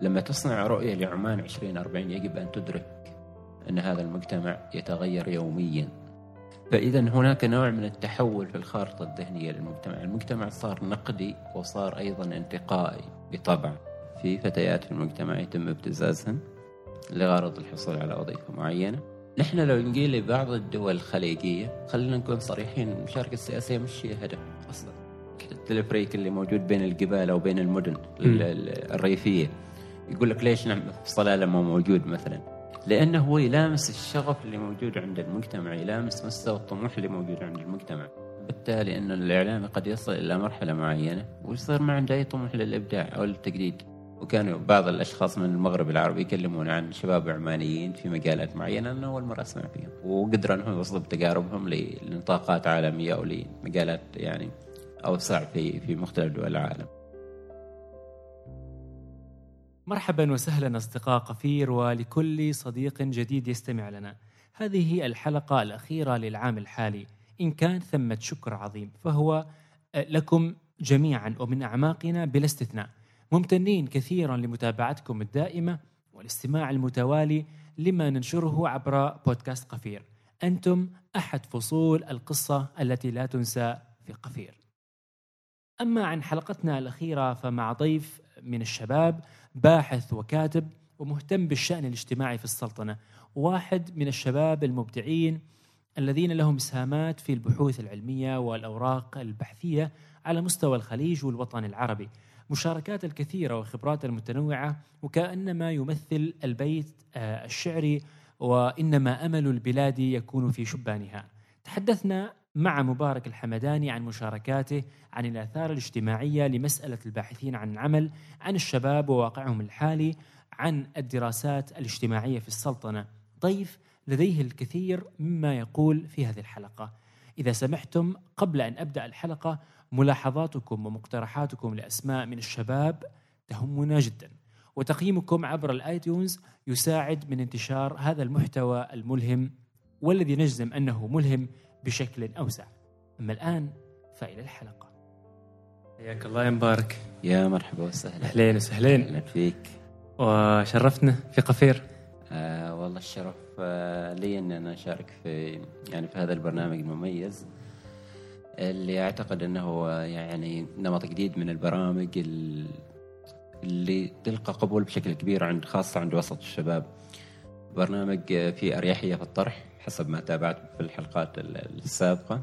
لما تصنع رؤية لعمان 2040 يجب أن تدرك أن هذا المجتمع يتغير يوميا. فإذا هناك نوع من التحول في الخارطة الذهنية للمجتمع. المجتمع صار نقدي وصار أيضا انتقائي بطبع. في فتيات في المجتمع يتم ابتزازهن لغرض الحصول على وظيفة معينة. نحن لو نقول لبعض الدول الخليجية خلينا نكون صريحين المشاركة السياسية مش هي هدف أصلا. التلفريك اللي موجود بين الجبال أو بين المدن الريفية. يقول لك ليش نعم صلالة ما موجود مثلا؟ لأنه هو يلامس الشغف اللي موجود عند المجتمع يلامس مستوى الطموح اللي موجود عند المجتمع. بالتالي أن الإعلامي قد يصل إلى مرحلة معينة ويصير ما عنده أي طموح للإبداع أو للتجديد وكانوا بعض الأشخاص من المغرب العربي يكلمون عن شباب عمانيين في مجالات معينة أنا أول مرة أسمع فيهم. وقدروا أنهم يوصلوا بتجاربهم لنطاقات عالمية أو لمجالات يعني أوسع في في مختلف دول العالم. مرحبا وسهلا أصدقاء قفير ولكل صديق جديد يستمع لنا. هذه الحلقة الأخيرة للعام الحالي إن كان ثمة شكر عظيم فهو لكم جميعا ومن أعماقنا بلا استثناء. ممتنين كثيرا لمتابعتكم الدائمة والاستماع المتوالي لما ننشره عبر بودكاست قفير أنتم أحد فصول القصة التي لا تنسى في قفير أما عن حلقتنا الأخيرة فمع ضيف من الشباب باحث وكاتب ومهتم بالشأن الاجتماعي في السلطنة واحد من الشباب المبدعين الذين لهم إسهامات في البحوث العلمية والأوراق البحثية على مستوى الخليج والوطن العربي. مشاركات الكثيرة وخبرات المتنوعة وكأنما يمثل البيت آه، الشعري وإنما أمل البلاد يكون في شبانها. تحدثنا مع مبارك الحمداني عن مشاركاته عن الآثار الاجتماعية لمسألة الباحثين عن العمل عن الشباب وواقعهم الحالي عن الدراسات الاجتماعية في السلطنة. ضيف لديه الكثير مما يقول في هذه الحلقة. إذا سمحتم قبل أن أبدأ الحلقة ملاحظاتكم ومقترحاتكم لأسماء من الشباب تهمنا جدا. وتقييمكم عبر الآيتونز يساعد من انتشار هذا المحتوى الملهم والذي نجزم أنه ملهم بشكل أوسع. أما الآن فإلى الحلقة. حياك الله يا مبارك. يا مرحبا وسهلا. أهلين وسهلين. أهلا فيك. وشرفتنا في قفير. آه والله الشرف آه لي ان أنا أشارك في يعني في هذا البرنامج المميز. اللي أعتقد أنه يعني نمط جديد من البرامج اللي تلقى قبول بشكل كبير عند خاصة عند وسط الشباب برنامج فيه أريحية في الطرح حسب ما تابعت في الحلقات السابقة.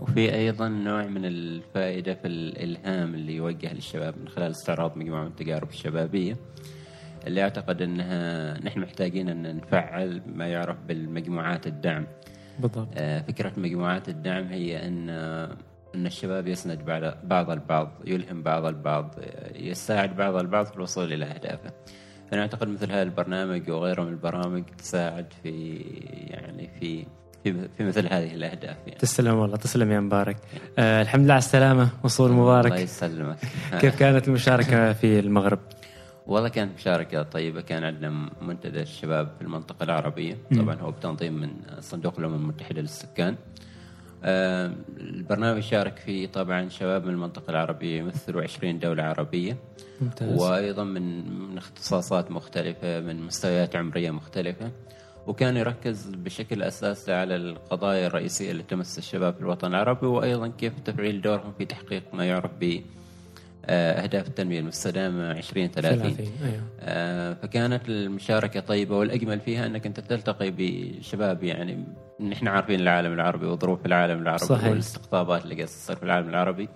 وفي أيضا نوع من الفائدة في الإلهام اللي يوجه للشباب من خلال استعراض مجموعة من التجارب الشبابية اللي أعتقد أنها نحن محتاجين أن نفعل ما يعرف بالمجموعات الدعم. بالضبط. آه، فكرة مجموعات الدعم هي أن أن الشباب يسند بعض البعض يلهم بعض البعض يساعد بعض البعض في الوصول إلى أهدافه. أنا أعتقد مثل هذا البرنامج وغيره من البرامج تساعد في يعني في في, في مثل هذه الأهداف يعني. تسلم والله تسلم يا مبارك. آه الحمد لله على السلامة وصول مبارك. الله يسلمك. كيف كانت المشاركة في المغرب؟ والله كانت مشاركة طيبة كان عندنا منتدى الشباب في المنطقة العربية. طبعا هو بتنظيم من صندوق الأمم المتحدة للسكان. آه، البرنامج شارك فيه طبعا شباب من المنطقة العربية يمثلوا 20 دولة عربية ممتاز. وأيضا من من اختصاصات مختلفة من مستويات عمرية مختلفة وكان يركز بشكل أساسي على القضايا الرئيسية اللي تمس الشباب في الوطن العربي وأيضا كيف تفعيل دورهم في تحقيق ما يعرف ب آه، أهداف التنمية المستدامة 2030 أيوه. آه، فكانت المشاركة طيبة والأجمل فيها أنك أنت تلتقي بشباب يعني نحن عارفين العالم العربي وظروف العالم العربي صحيح. والاستقطابات اللي قاعدة تصير في العالم العربي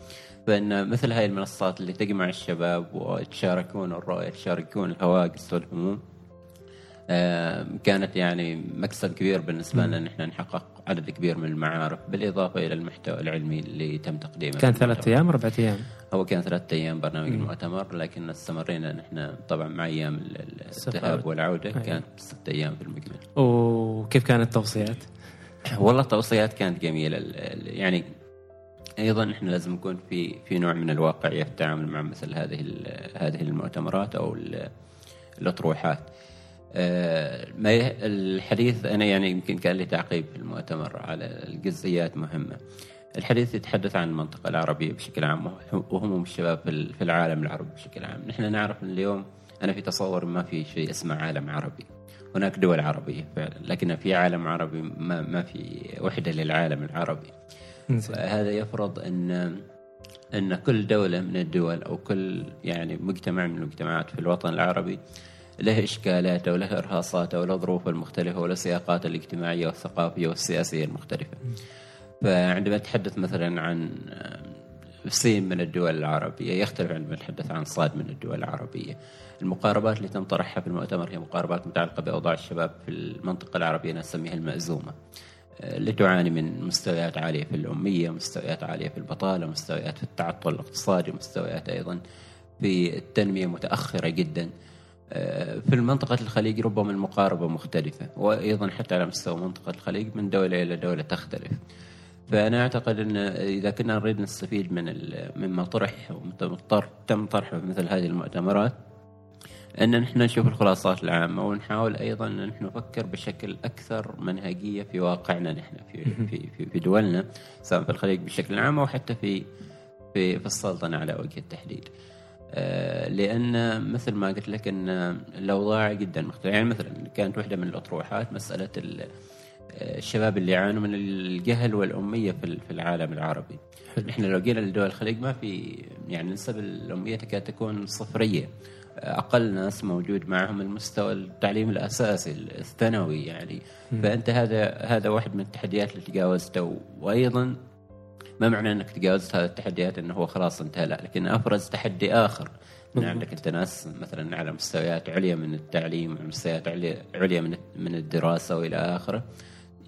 فإن مثل هاي المنصات اللي تجمع الشباب ويتشاركون الرؤية يتشاركون الهواجس والهموم كانت يعني مكسب كبير بالنسبة لنا نحن نحقق عدد كبير من المعارف بالإضافة إلى المحتوى العلمي اللي تم تقديمه كان ثلاثة أيام أربعة أيام هو كان ثلاثة أيام برنامج مم. المؤتمر لكن استمرينا نحن طبعا مع أيام الذهاب والعودة أيوة. كانت ستة أيام في المجمل وكيف كانت التوصيات؟ والله التوصيات كانت جميلة يعني أيضا إحنا لازم نكون في في نوع من الواقعية في التعامل مع مثل هذه هذه المؤتمرات أو الأطروحات. آه، ما الحديث أنا يعني يمكن كان لي تعقيب في المؤتمر على الجزئيات مهمة. الحديث يتحدث عن المنطقة العربية بشكل عام وهموم الشباب في العالم العربي بشكل عام، نحن نعرف إن اليوم أنا في تصور ما في شيء اسمه عالم عربي. هناك دول عربية فعلا لكن في عالم عربي ما ما في وحدة للعالم العربي. هذا يفرض ان إن كل دولة من الدول أو كل يعني مجتمع من المجتمعات في الوطن العربي له إشكالاته وله إرهاصاته وله ظروفه المختلفة وله سياقاته الاجتماعية والثقافية والسياسية المختلفة. فعندما نتحدث مثلا عن سين من الدول العربية يختلف عندما نتحدث عن صاد من الدول العربية المقاربات اللي تم طرحها في المؤتمر هي مقاربات متعلقة بأوضاع الشباب في المنطقة العربية نسميها المأزومة اللي تعاني من مستويات عالية في الأمية مستويات عالية في البطالة مستويات في التعطل الاقتصادي مستويات أيضا في التنمية متأخرة جدا في المنطقة الخليج ربما المقاربة مختلفة وأيضا حتى على مستوى منطقة الخليج من دولة إلى دولة تختلف فأنا أعتقد أن إذا كنا نريد نستفيد من مما طرح تم طرحه في مثل هذه المؤتمرات أن نحن نشوف الخلاصات العامة ونحاول أيضا أن نحن نفكر بشكل أكثر منهجية في واقعنا نحن في في في, في دولنا سواء في الخليج بشكل عام أو حتى في في في السلطنة على وجه التحديد. آه، لأن مثل ما قلت لك إن الأوضاع جدا مختلفة. يعني مثلا كانت واحدة من الأطروحات مسألة الشباب اللي يعانوا من الجهل والأمية في العالم العربي. نحن لو جينا لدول الخليج ما في يعني نسب الأمية تكاد تكون صفرية. أقل ناس موجود معهم المستوى التعليم الأساسي الثانوي يعني. فأنت هذا هذا واحد من التحديات اللي تجاوزته. وأيضا ما معنى أنك تجاوزت هذه التحديات أنه هو خلاص انتهى؟ لا لكن أفرز تحدي من عندك انت ناس مثلا على مستويات عليا من التعليم مستويات عليا من من الدراسة وإلى آخره.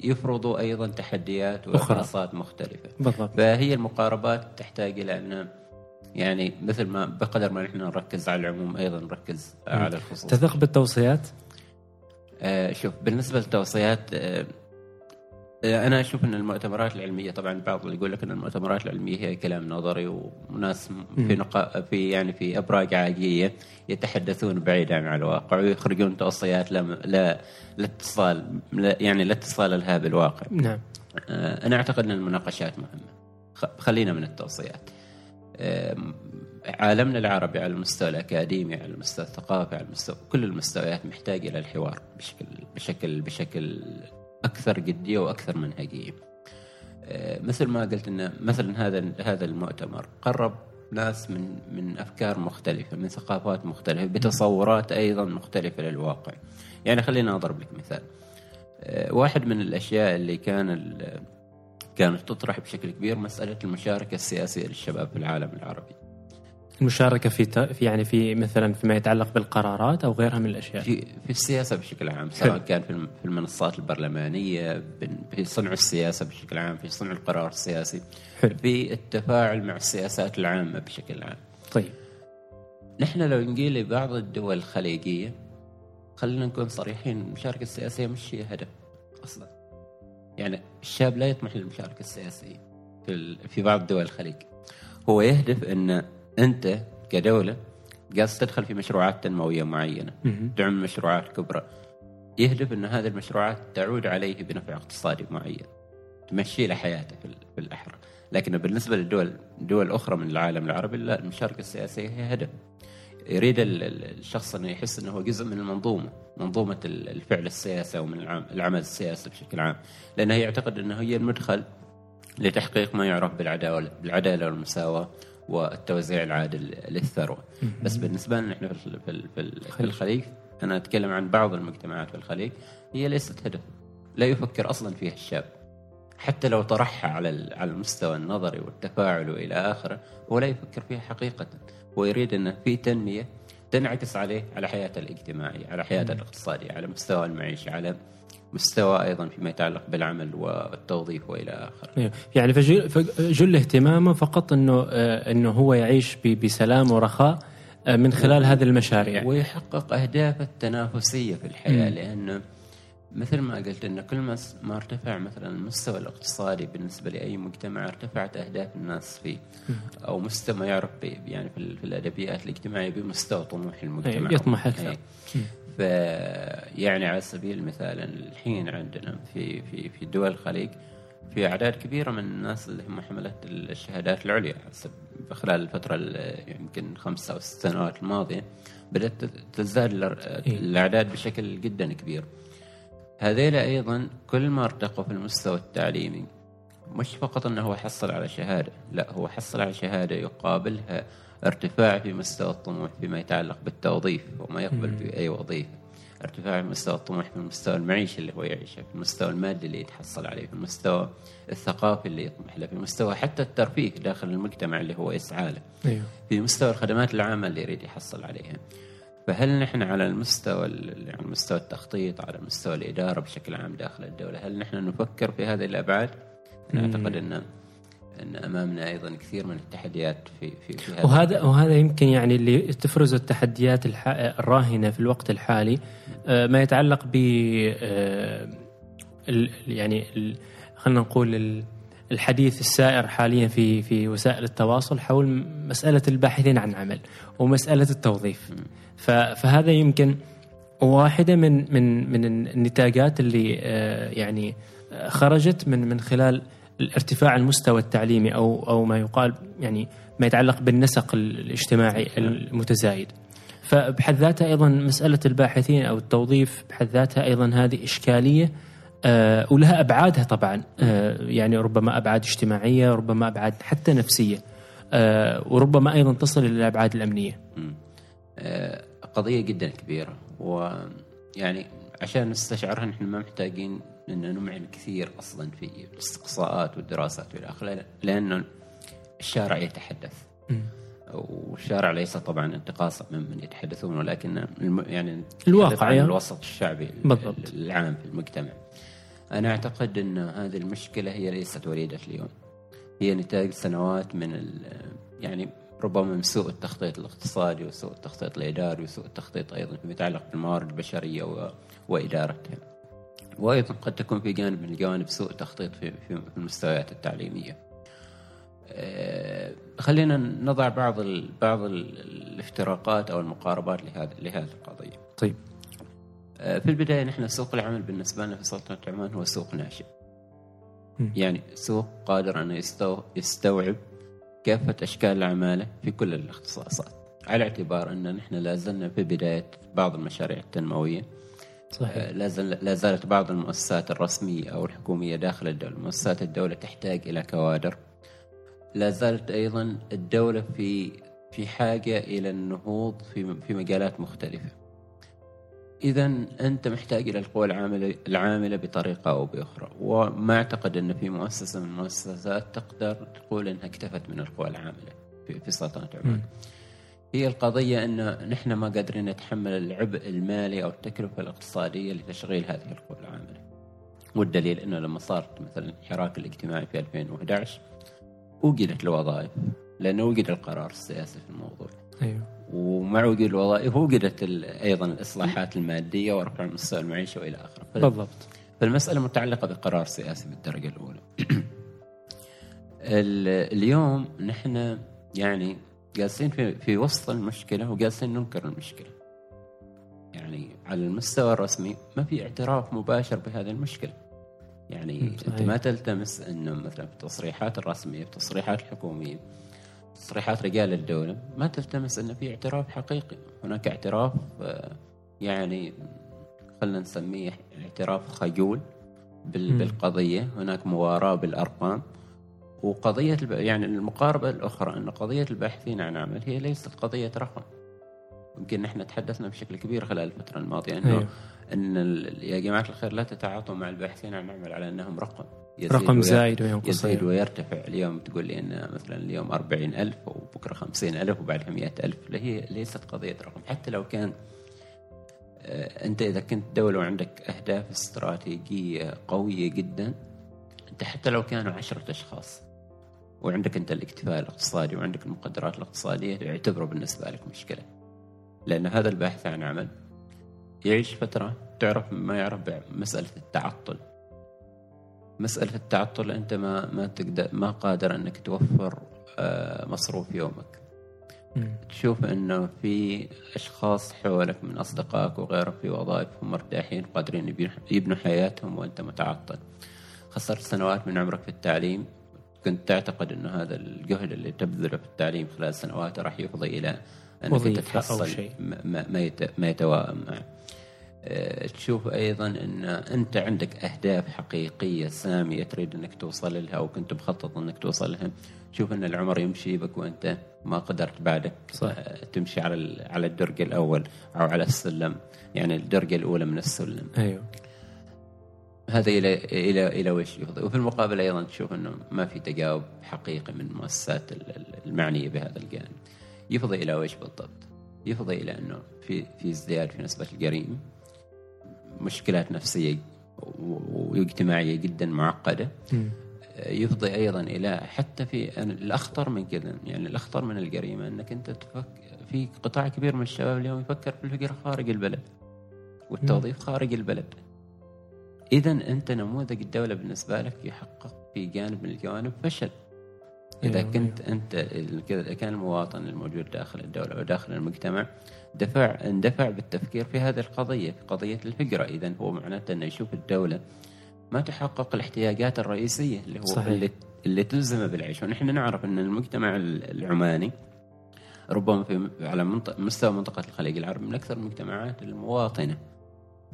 يفرضوا أيضا تحديات وخلاصات مختلفة. بالضبط. فهي المقاربات تحتاج إلى ان يعني مثل ما بقدر ما نحن نركز على العموم أيضا نركز على الخصوص. تثق بالتوصيات؟ آه شوف بالنسبة للتوصيات آه أنا أشوف إن المؤتمرات العلمية طبعا بعض اللي يقول لك إن المؤتمرات العلمية هي كلام نظري وناس في نقا في يعني في أبراج عاجية يتحدثون بعيدا عن الواقع ويخرجون توصيات لا لا لا اتصال يعني لا اتصال لها بالواقع. نعم. أنا أعتقد إن المناقشات مهمة. خلينا من التوصيات. عالمنا العربي على المستوى الأكاديمي على المستوى الثقافي على المستوى كل المستويات محتاج إلى الحوار بشكل بشكل بشكل أكثر جدية وأكثر منهجية. آه، مثل ما قلت إن مثلا هذا هذا المؤتمر قرب ناس من من أفكار مختلفة من ثقافات مختلفة بتصورات أيضا مختلفة للواقع. يعني خلينا أضرب لك مثال. آه، واحد من الأشياء اللي كان كانت تطرح بشكل كبير مسألة المشاركة السياسية للشباب في العالم العربي. المشاركة في في يعني في مثلا فيما يتعلق بالقرارات أو غيرها من الأشياء؟ في في السياسة بشكل عام سواء كان في المنصات البرلمانية في صنع السياسة بشكل عام في صنع القرار السياسي حلو. في التفاعل مع السياسات العامة بشكل عام. طيب. نحن لو نجي لبعض الدول الخليجية خلينا نكون صريحين المشاركة السياسية مش هي هدف أصلا. يعني الشاب لا يطمح للمشاركة السياسية في في بعض دول الخليج. هو يهدف أن أنت كدولة قاعد تدخل في مشروعات تنموية معينة تعمل مشروعات كبرى. يهدف أن هذه المشروعات تعود عليه بنفع اقتصادي معين تمشي له حياته في الأحرى. لكن بالنسبة للدول دول أخرى من العالم العربي لا المشاركة السياسية هي هدف. يريد الشخص انه يحس أنه هو جزء من المنظومة منظومة الفعل السياسي أو من العمل السياسي بشكل عام. لأنه يعتقد أنه هي المدخل لتحقيق ما يعرف بالعداله بالعدالة والمساواة والتوزيع العادل للثروة. بس بالنسبة لنا إحنا في في في الخليج أنا أتكلم عن بعض المجتمعات في الخليج هي ليست هدف. لا يفكر أصلا فيها الشاب حتى لو طرحها على على المستوى النظري والتفاعل وإلى آخره هو لا يفكر فيها حقيقة. هو يريد أن في تنمية تنعكس عليه على حياته الاجتماعية على حياته الاقتصادية على مستوى المعيشة على مستوى أيضا فيما يتعلق بالعمل والتوظيف وإلى آخره. إيه. يعني فجل اهتمامه فقط إنه آه، إنه هو يعيش بسلام ورخاء آه، من خلال هذه المشاريع. ويحقق اهدافه التنافسية في الحياة لأنه مثل ما قلت إن كل ما ارتفع مثلا المستوى الاقتصادي بالنسبة لأي مجتمع ارتفعت أهداف الناس فيه أو مستوى ما يعرف يعني في, الأدبيات الاجتماعية بمستوى طموح المجتمع. يطمح أكثر. يعني على سبيل المثال الحين عندنا في في في دول الخليج في أعداد كبيرة من الناس اللي هم حملت الشهادات العليا خلال الفترة يمكن خمس أو ست سنوات الماضية بدأت تزداد إيه. الأعداد بشكل جدا كبير. هذيلا أيضا كل ما ارتقوا في المستوى التعليمي مش فقط إنه هو حصل على شهادة، لا هو حصل على شهادة يقابلها ارتفاع في مستوى الطموح فيما يتعلق بالتوظيف وما يقبل في أي وظيفة. ارتفاع في مستوى الطموح في المستوى المعيشي اللي هو يعيشه في المستوى المادي اللي يتحصل عليه في المستوى الثقافي اللي يطمح له في مستوى حتى الترفيه داخل المجتمع اللي هو يسعى له. أيوه. في مستوى الخدمات العامة اللي يريد يحصل عليها. فهل نحن على المستوى على مستوى التخطيط على مستوى الإدارة بشكل عام داخل الدولة هل نحن نفكر في هذه الأبعاد؟ أنا أعتقد أن أن أمامنا أيضا كثير من التحديات في في, في هذا وهذا وهذا يمكن يعني اللي تفرز التحديات الراهنة في الوقت الحالي آه، ما يتعلق ب آه، يعني خلينا نقول ال- الحديث السائر حاليا في في وسائل التواصل حول مسألة الباحثين عن عمل ومسألة التوظيف. فهذا يمكن واحدة من من من النتاجات اللي آه، يعني خرجت من من خلال ارتفاع المستوى التعليمي أو أو ما يقال يعني ما يتعلق بالنسق الاجتماعي المتزايد. فبحد ذاتها أيضا مسألة الباحثين أو التوظيف بحد ذاتها أيضا هذه إشكالية آه، ولها أبعادها طبعا آه، يعني ربما أبعاد اجتماعية ربما أبعاد حتى نفسية آه، وربما أيضا تصل إلى الأبعاد الأمنية. قضية جدا كبيرة ويعني عشان نستشعرها نحن ما محتاجين إن نمعن كثير أصلا في الاستقصاءات والدراسات والى آخره لأنه الشارع يتحدث والشارع ليس طبعا انتقاصا ممن يتحدثون ولكن. يعني الواقع، يعني. الوسط الشعبي بالضبط. العام في المجتمع أنا أعتقد إن هذه المشكلة هي ليست وليدة اليوم هي نتاج سنوات من ال... يعني ربما من سوء التخطيط الاقتصادي وسوء التخطيط الإداري وسوء التخطيط أيضا فيما يتعلق بالموارد البشرية و... وادارتها وأيضا قد تكون في جانب من الجوانب سوء التخطيط في في المستويات التعليمية. آه، خلينا نضع بعض ال بعض ال الافتراقات أو المقاربات لهذا لهذه القضية. طيب آه، في البداية نحن سوق العمل بالنسبة لنا في سلطنة عمان هو سوق ناشئ. يعني سوق قادر أن يستو يستوعب كافة أشكال العمالة في كل الاختصاصات. على اعتبار أن نحن لا زلنا في بداية بعض المشاريع التنموية صحيح. لا زال- لا زالت بعض المؤسسات الرسمية أو الحكومية داخل الدولة. مؤسسات الدولة تحتاج إلى كوادر. لا زالت أيضا الدولة في في حاجة إلى النهوض في في مجالات مختلفة. إذا أنت محتاج إلى القوى العاملة العاملة بطريقة أو بأخرى. وما أعتقد أن في مؤسسة من المؤسسات تقدر تقول أنها اكتفت من القوى العاملة في سلطنة عمان. مم. هي القضية أن نحن ما قادرين نتحمل العبء المالي أو التكلفة الاقتصادية لتشغيل هذه القوى العاملة. والدليل أنه لما صارت مثلا الحراك الاجتماعي في 2011 وجدت الوظائف لأنه وجد القرار السياسي في الموضوع. أيوه. ومع وجود الوظائف وجدت ال- أيضا الإصلاحات المادية ورفع مستوى المعيشة وإلى آخره. فال- بالضبط. فالمسألة متعلقة بقرار سياسي بالدرجة الأولى. ال- اليوم نحن يعني جالسين في, في وسط المشكلة وجالسين ننكر المشكلة. يعني على المستوى الرسمي ما في اعتراف مباشر بهذه المشكلة. يعني مم، أنت صحيح. ما تلتمس إنه مثلا في التصريحات الرسمية في التصريحات الحكومية تصريحات رجال الدولة ما تلتمس إنه في اعتراف حقيقي. هناك اعتراف آه، يعني خلينا نسميه اعتراف خجول. بالقضية. هناك مواراه بالأرقام. وقضية الب... يعني المقاربة الأخرى إن قضية الباحثين عن عمل هي ليست قضية رقم. يمكن نحن تحدثنا بشكل كبير خلال الفترة الماضية إنه أيوه. إن ال- يا جماعة الخير لا تتعاطوا مع الباحثين عن عمل على إنهم رقم. يزيد رقم زايد وينقص يزيد أيوه. ويرتفع. اليوم تقول لي إن مثلا اليوم 40000 وبكرة 50000 وبعدها 100000 هي ليست قضية رقم. حتى لو كان آه، أنت إذا كنت دولة وعندك أهداف استراتيجية قوية جدا أنت حتى لو كانوا عشرة أشخاص وعندك أنت الاكتفاء الاقتصادي وعندك المقدرات الاقتصادية يعتبره بالنسبة لك مشكلة. لأن هذا الباحث عن عمل يعيش فترة تعرف ما يعرف بمسألة التعطل. مسألة التعطل أنت ما ما تقدر ما قادر أنك توفر آه، مصروف يومك. تشوف إنه في أشخاص حولك من أصدقائك وغيرك في وظائف هم مرتاحين قادرين يبنوا حياتهم وأنت متعطل. خسرت سنوات من عمرك في التعليم. كنت تعتقد انه هذا الجهد اللي تبذله في التعليم خلال سنوات راح يفضي إلى أنك وظيفة أو تتحصل شيء. ما ما يت- ما يتوائم معه. آه، تشوف أيضا أن أنت عندك أهداف حقيقية سامية تريد أنك توصل لها أو كنت مخطط أنك توصل لها تشوف أن العمر يمشي بك وأنت ما قدرت بعدك صح. آه، تمشي على على الدرج الأول أو على السلم يعني الدرجة الأولى من السلم أيوه هذا إلى إلى إلى وش يفضي وفي المقابل أيضا تشوف إنه ما في تجاوب حقيقي من المؤسسات ال- ال- المعنية بهذا الجانب يفضي إلى وش بالضبط؟ يفضي إلى إنه في في ازدياد في نسبة الجريمة مشكلات نفسية واجتماعية جدا معقدة. يفضي أيضا إلى حتى في الأخطر من كذا يعني الأخطر من الجريمة إنك أنت تفك في قطاع كبير من الشباب اليوم يفكر في الهجره خارج البلد والتوظيف خارج البلد اذا أنت نموذج الدولة بالنسبة لك يحقق في جانب من الجوانب فشل. إذا أيوة، كنت أنت ال- كذا إذا كان المواطن الموجود داخل الدولة وداخل المجتمع دفع اندفع بالتفكير في هذه القضية في قضية الهجرة. اذا هو معناته أنه يشوف الدولة ما تحقق الاحتياجات الرئيسية اللي هو صحيح. اللي, اللي تلزمه بالعيش. ونحن نعرف أن المجتمع ال- العماني ربما في على منطقة مستوى منطقة الخليج العربي من أكثر المجتمعات المواطنة.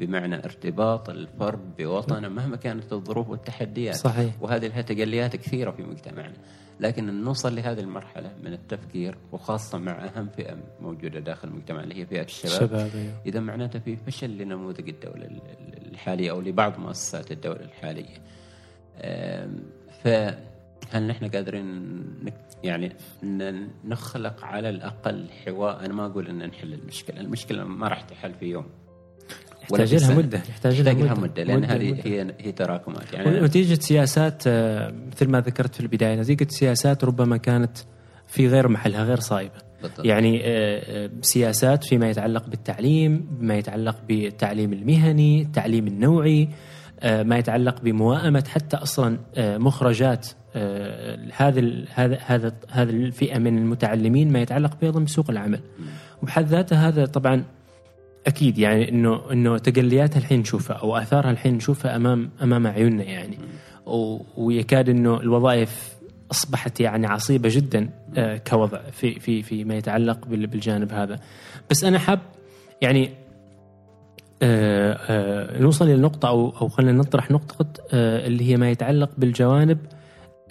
بمعنى ارتباط الفرد بوطنه مهما كانت الظروف والتحديات. صحيح. وهذه لها تجليات كثيرة في مجتمعنا. لكن أن نوصل لهذه المرحلة من التفكير وخاصة مع أهم فئة موجودة داخل المجتمع اللي هي فئة الشباب الشباب أيوه. إذا معناته في فشل لنموذج الدولة ال- ال- الحالية أو لبعض مؤسسات الدولة الحالية. فهل نحن قادرين يعني نخلق على الأقل حوار؟ أنا ما أقول أن نحل المشكلة. المشكلة ما راح تحل في يوم. يحتاج لها. مدة يحتاج لها لها مدة مدة- هذه. هي هي تراكمات يعني ونتيجة سياسات آه، مثل ما ذكرت في البداية نتيجة سياسات ربما كانت في غير محلها غير صائبة بالضبط. يعني آه، آه، سياسات فيما يتعلق بالتعليم بما يتعلق بالتعليم المهني التعليم النوعي ما يتعلق بموائمة حتى أصلا آه، مخرجات هذا هذا هذا هذه الفئة من المتعلمين ما يتعلق أيضا بسوق العمل وبحد ذاته هذا طبعا أكيد يعني إنه إنه تجلياتها الحين نشوفها أو اثارها الحين نشوفها أمام أمام عيوننا يعني. ويكاد إنه الوظائف أصبحت يعني عصيبة جدا آه، كوضع في في في ما يتعلق بال- بالجانب هذا. بس أنا حاب يعني آه، آه، نوصل إلى نقطة أو أو خلينا نطرح نقطة اللي هي ما يتعلق بالجوانب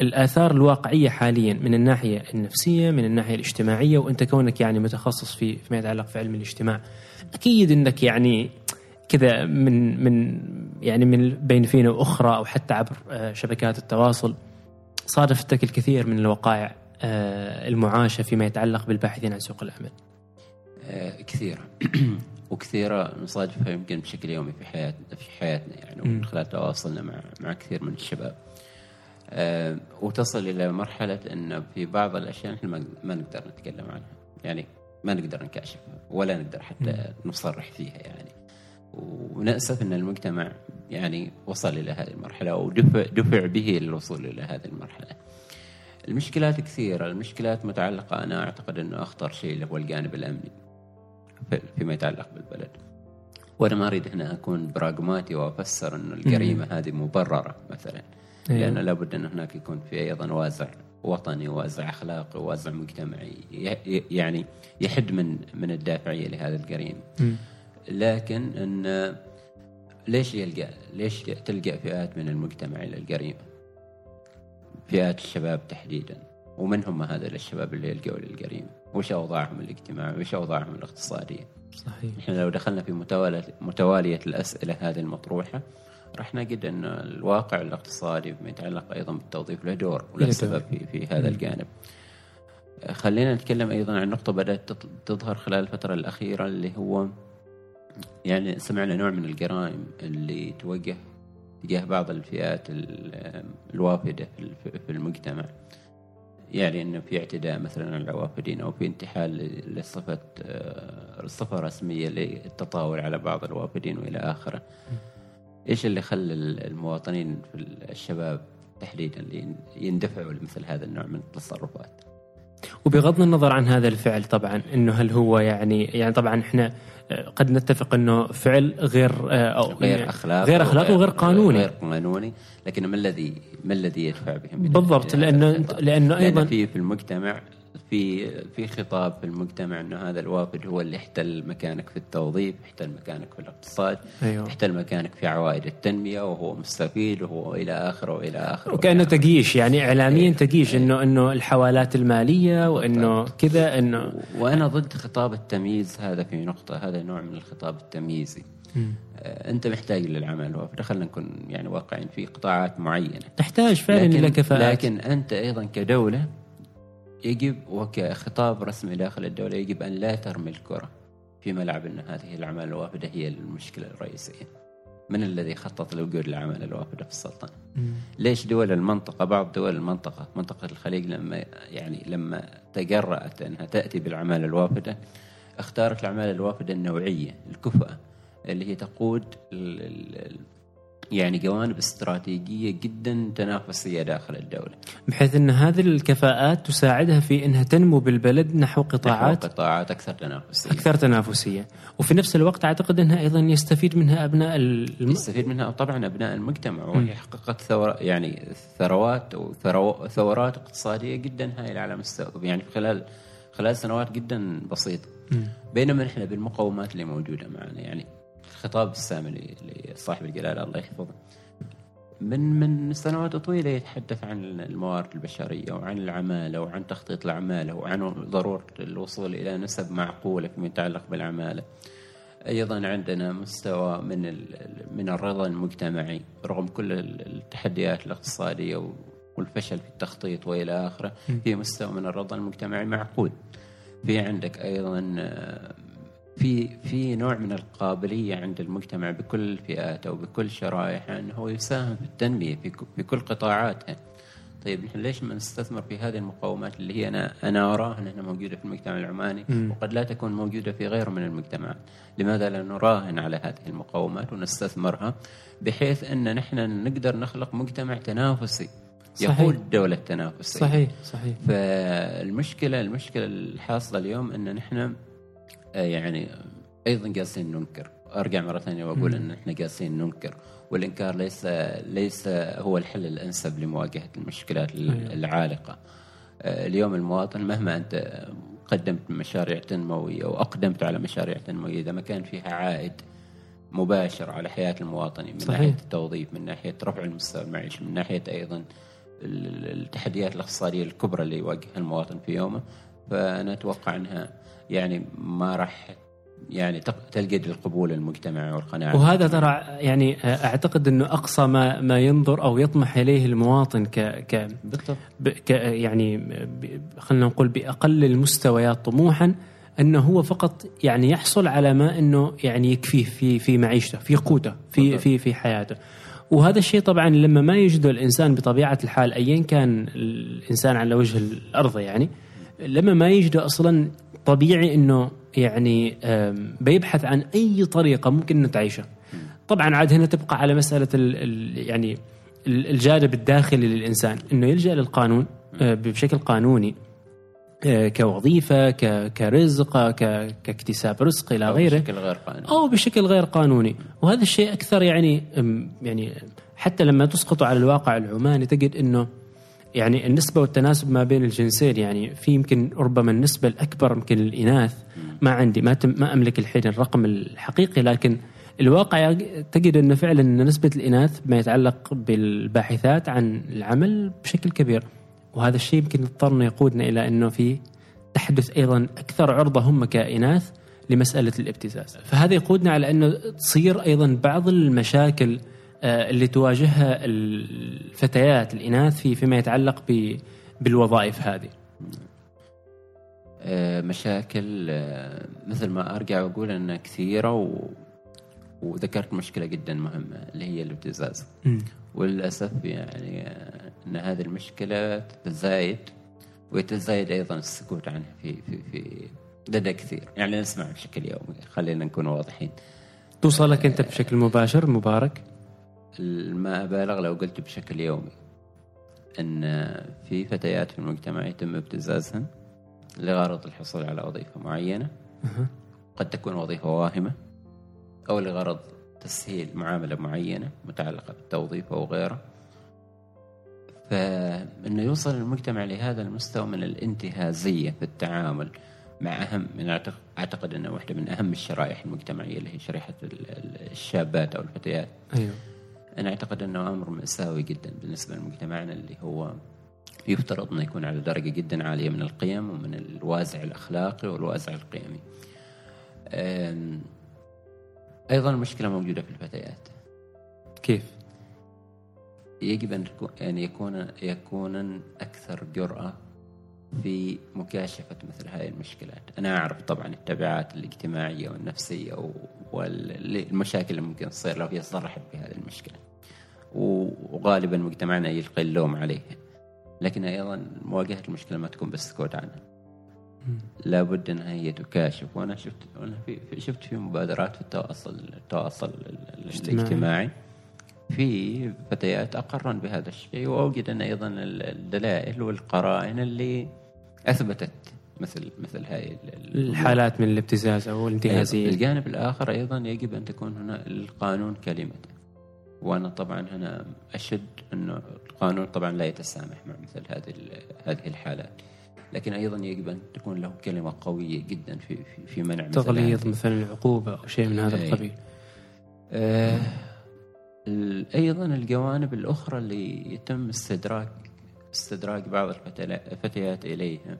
الآثار الواقعية حاليا من الناحية النفسية من الناحية الاجتماعية وأنت كونك يعني متخصص في فيما يتعلق في علم الاجتماع. أكيد إنك يعني كذا من من يعني من بين فينا وأخرى أو حتى عبر آه، شبكات التواصل صادفتك الكثير من الوقائع آه، المعاشه فيما يتعلق بالباحثين عن سوق العمل. آه، كثيرة وكثيرة نصادفها يمكن بشكل يومي في حياتنا في حياتنا يعني ومن خلال تواصلنا مع مع كثير من الشباب. وتصل إلى مرحلة أن في بعض الأشياء نحن ما ما نقدر نتكلم عنها يعني ما نقدر نكاشفها ولا نقدر حتى نصرح فيها يعني. ونأسف أن المجتمع يعني وصل إلى هذه المرحلة أو دفع, دفع به للوصول إلى هذه المرحلة. المشكلات كثيرة المشكلات متعلقة أنا أعتقد أنه أخطر شيء اللي هو الجانب الأمني في- فيما يتعلق بالبلد وأنا ما أريد هنا أكون براغماتي وأفسر أنه الجريمة هذه مبررة مثلا أيوه. لأن لابد أن هناك يكون في أيضا وازع وطني وازع أخلاقي وازع مجتمعي. يعني يحد من من الدافعية لهذا الجريمة مم. لكن أن ليش يلجأ ليش تلجأ فئات من المجتمع إلى الجريمة فئات الشباب تحديدا. ومن هم هذول الشباب اللي يلجأوا للجريمة وش أوضاعهم الاجتماعية وش أوضاعهم الاقتصادية؟ صحيح. إحنا لو دخلنا في متوالية, متوالية الأسئلة هذه المطروحة راح نجد أن الواقع الاقتصادي فيما يتعلق أيضا بالتوظيف له دور وله له سبب في, في هذا الجانب. خلينا نتكلم أيضا عن نقطة بدأت تظهر خلال الفترة الأخيرة اللي هو يعني سمعنا نوع من الجرائم اللي توجه تجاه بعض الفئات ال- الوافدة في المجتمع. يعني إنه في اعتداء مثلا على الوافدين أو في انتحال لصفة آه، صفة رسمية للتطاول على بعض الوافدين وإلى آخره. إيش اللي خلى المواطنين في الشباب تحديدا اللي يندفعوا لمثل هذا النوع من التصرفات؟ وبغض النظر عن هذا الفعل طبعا إنه هل هو يعني يعني طبعا إحنا آه، قد نتفق إنه فعل غير آه، أو غير يعني اخلاقي غير اخلاقي وغير قانوني غير قانوني لكن ما الذي ما الذي يدفع بهم بالضبط لأنه؟ لأنه لأن أيضا في في المجتمع في في خطاب في المجتمع إنه هذا الوافد هو اللي احتل مكانك في التوظيف، احتل مكانك في الاقتصاد، أيوه. احتل مكانك في عوائد التنمية وهو مستفيد وهو إلى آخره وإلى آخره وكأنه. تقييش يعني اعلاميا إيه. تقييش انه إنه الحوالات المالية وإنه كذا إنه وأنا ضد خطاب التمييز هذا في نقطة هذا نوع من الخطاب التمييزي. آه، أنت محتاج للعمل الوافد خلينا نكون يعني واقعين في قطاعات معينة تحتاج فعلا إلى كفاءات لكن أنت أيضا كدولة يجب وكخطاب رسمي داخل الدولة يجب أن لا ترمي الكرة في ملعب إن هذه الأعمال الوافده هي المشكلة الرئيسية. من الذي خطط لوجود الأعمال الوافده في السلطنة؟ ليش دول المنطقة بعض دول المنطقة منطقة الخليج لما يعني لما تجرأت أنها تأتي بالأعمال الوافده اختارت الأعمال الوافده النوعية الكفأه اللي هي تقود يعني جوانب استراتيجية جدا تنافسيه داخل الدولة. بحيث إن هذه الكفاءات تساعدها في إنها تنمو بالبلد نحو قطاعات قطاعات أكثر تنافسية. أكثر تنافسية. وفي نفس الوقت أعتقد إنها أيضا يستفيد منها أبناء الم... يستفيد منها طبعا أبناء المجتمع وهي حققت ثور يعني ثروات وثرو- ثورات اقتصادية جدا هائله على مستوى يعني خلال خلال سنوات جدا بسيطة. بينما نحن بالمقومات اللي موجودة معنا يعني الخطاب السامي لصاحب الجلاله الله يحفظه من من سنوات طويلة يتحدث عن الموارد البشرية وعن العمالة وعن تخطيط العمالة وعن ضرورة الوصول إلى نسب معقولة فيما يتعلق بالعمالة. أيضا عندنا مستوى من من الرضا المجتمعي رغم كل ال- التحديات الاقتصادية و- والفشل في التخطيط وإلى آخره في مستوى من الرضا المجتمعي معقول. في عندك أيضا آه، في في نوع من القابلية عند المجتمع بكل فئاته وبكل شرائحه انه هو يساهم في التنمية في كل قطاعاتها. طيب نحن ليش ما نستثمر في هذه المقومات اللي هي أنا أنا أراها أنها موجودة في المجتمع العماني وقد لا تكون موجودة في غيره من المجتمعات. لماذا لا نراهن على هذه المقومات ونستثمرها بحيث أن نحن نقدر نخلق مجتمع تنافسي صحيح. يقود دولة تنافسية صحيح صحيح فالمشكلة المشكلة الحاصلة اليوم أن نحن يعني أيضا جالسين ننكر. أرجع مرة ثانية وأقول إن إحنا جالسين ننكر. والإنكار ليس ليس هو الحل الأنسب لمواجهة المشكلات العالقة. آه، اليوم المواطن مهما أنت قدمت مشاريع تنموية وأقدمت على مشاريع تنموية إذا ما كان فيها عائد مباشر على حياة المواطن من صحيح. ناحية التوظيف من ناحية رفع المستوى المعيشي من ناحية أيضا ال- التحديات الاقتصادية الكبرى اللي يواجهها المواطن في يومه فأنا أتوقع أنها يعني ما راح يعني تلقى القبول المجتمعي والقناعة وهذا ترى يعني أعتقد إنه أقصى ما ما ينظر أو يطمح إليه المواطن ك ك بالضبط. ب- ك يعني خلينا نقول بأقل المستويات طموحا أنه هو فقط يعني يحصل على ما إنه يعني يكفيه في في معيشته في قوته في. في في حياته. وهذا الشيء طبعا لما ما يجده الإنسان بطبيعة الحال ايا كان الإنسان على وجه الأرض يعني لما ما يجده أصلا طبيعي إنه يعني بيبحث عن أي طريقة ممكن إنه تعيشه طبعا عاد هنا تبقى على مسألة ال ال يعني ال- الجانب الداخلي للإنسان. إنه يلجأ للقانون آه، بشكل قانوني آه، كوظيفة كرزق كاكتساب رزق إلى غيره بشكل غير قانوني. أو بشكل غير قانوني. وهذا الشيء أكثر يعني يعني حتى لما تسقطه على الواقع العماني تجد إنه يعني النسبة والتناسب ما بين الجنسين يعني في يمكن ربما النسبة الأكبر يمكن للإناث ما عندي ما تم ما أملك الحين الرقم الحقيقي لكن الواقع تجد أنه فعلا أن نسبة الإناث ما يتعلق بالباحثات عن العمل بشكل كبير. وهذا الشيء يمكن يضطر أنه يقودنا إلى أنه في تحدث أيضا أكثر عرضة هم كإناث لمسألة الابتزاز. فهذا يقودنا على أنه تصير أيضا بعض المشاكل اللي تواجهها الفتيات الإناث في فيما يتعلق بالوظائف هذه. آه، مشاكل آه، مثل ما أرجع وأقول انها كثيرة و... وذكرت مشكلة جدا مهمة اللي هي الابتزاز. وللأسف يعني آه، إن هذه المشكلة تتزايد ويتزايد أيضا السكوت عنها في في في لدى كثير. يعني نسمع بشكل يومي خلينا نكون واضحين. توصلك أنت بشكل مباشر مبارك. ما أبالغ لو قلت بشكل يومي أن في فتيات في المجتمع يتم ابتزازهن لغرض الحصول على وظيفة معينة قد تكون وظيفة واهمة أو لغرض تسهيل معاملة معينة متعلقة بالتوظيف أو غيره. فإنه يوصل المجتمع لهذا المستوى من الانتهازية في التعامل مع أهم من أعتقد أنه واحدة من أهم الشرائح المجتمعية اللي هي شريحة الشابات أو الفتيات. أيوه. أنا أعتقد أنه أمر مأساوي جدا بالنسبة لمجتمعنا اللي هو يفترض أنه يكون على درجة جدا عالية من القيم ومن الوازع الأخلاقي والوازع القيمي أيضا المشكلة موجودة في الفتيات كيف؟ يجب أن يكون يكون أكثر جرأة في مكاشفة مثل هذه المشكلات. أنا أعرف طبعا التبعات الاجتماعية والنفسية والمشاكل اللي ممكن تصير لو هي صرحت بهذه المشكلة. وغالبا مجتمعنا يلقي اللوم عليها لكن أيضا مواجهة المشكلة ما تكون بالسكوت عنها. لابد أنها هي تكاشف. وأنا شفت أنا في شفت في مبادرات في التواصل التواصل الاجتماعي. في فتيات أقرن بهذا الشيء. وأوجد ان أيضا الدلائل والقرائن اللي أثبتت مثل مثل هاي الحالات من الابتزاز أو الانتهازية. الجانب الآخر أيضا يجب أن تكون هنا القانون كلمته وأنا طبعا هنا أشد انه القانون طبعا لا يتسامح مع مثل هذه هذه الحالات. لكن أيضا يجب أن تكون له كلمة قوية جدا في في, في منع تغليظ مثلا العقوبة أو شيء من هذا القبيل. آه أيضا الجوانب الأخرى اللي يتم استدراك استدراك بعض الفتيات إليها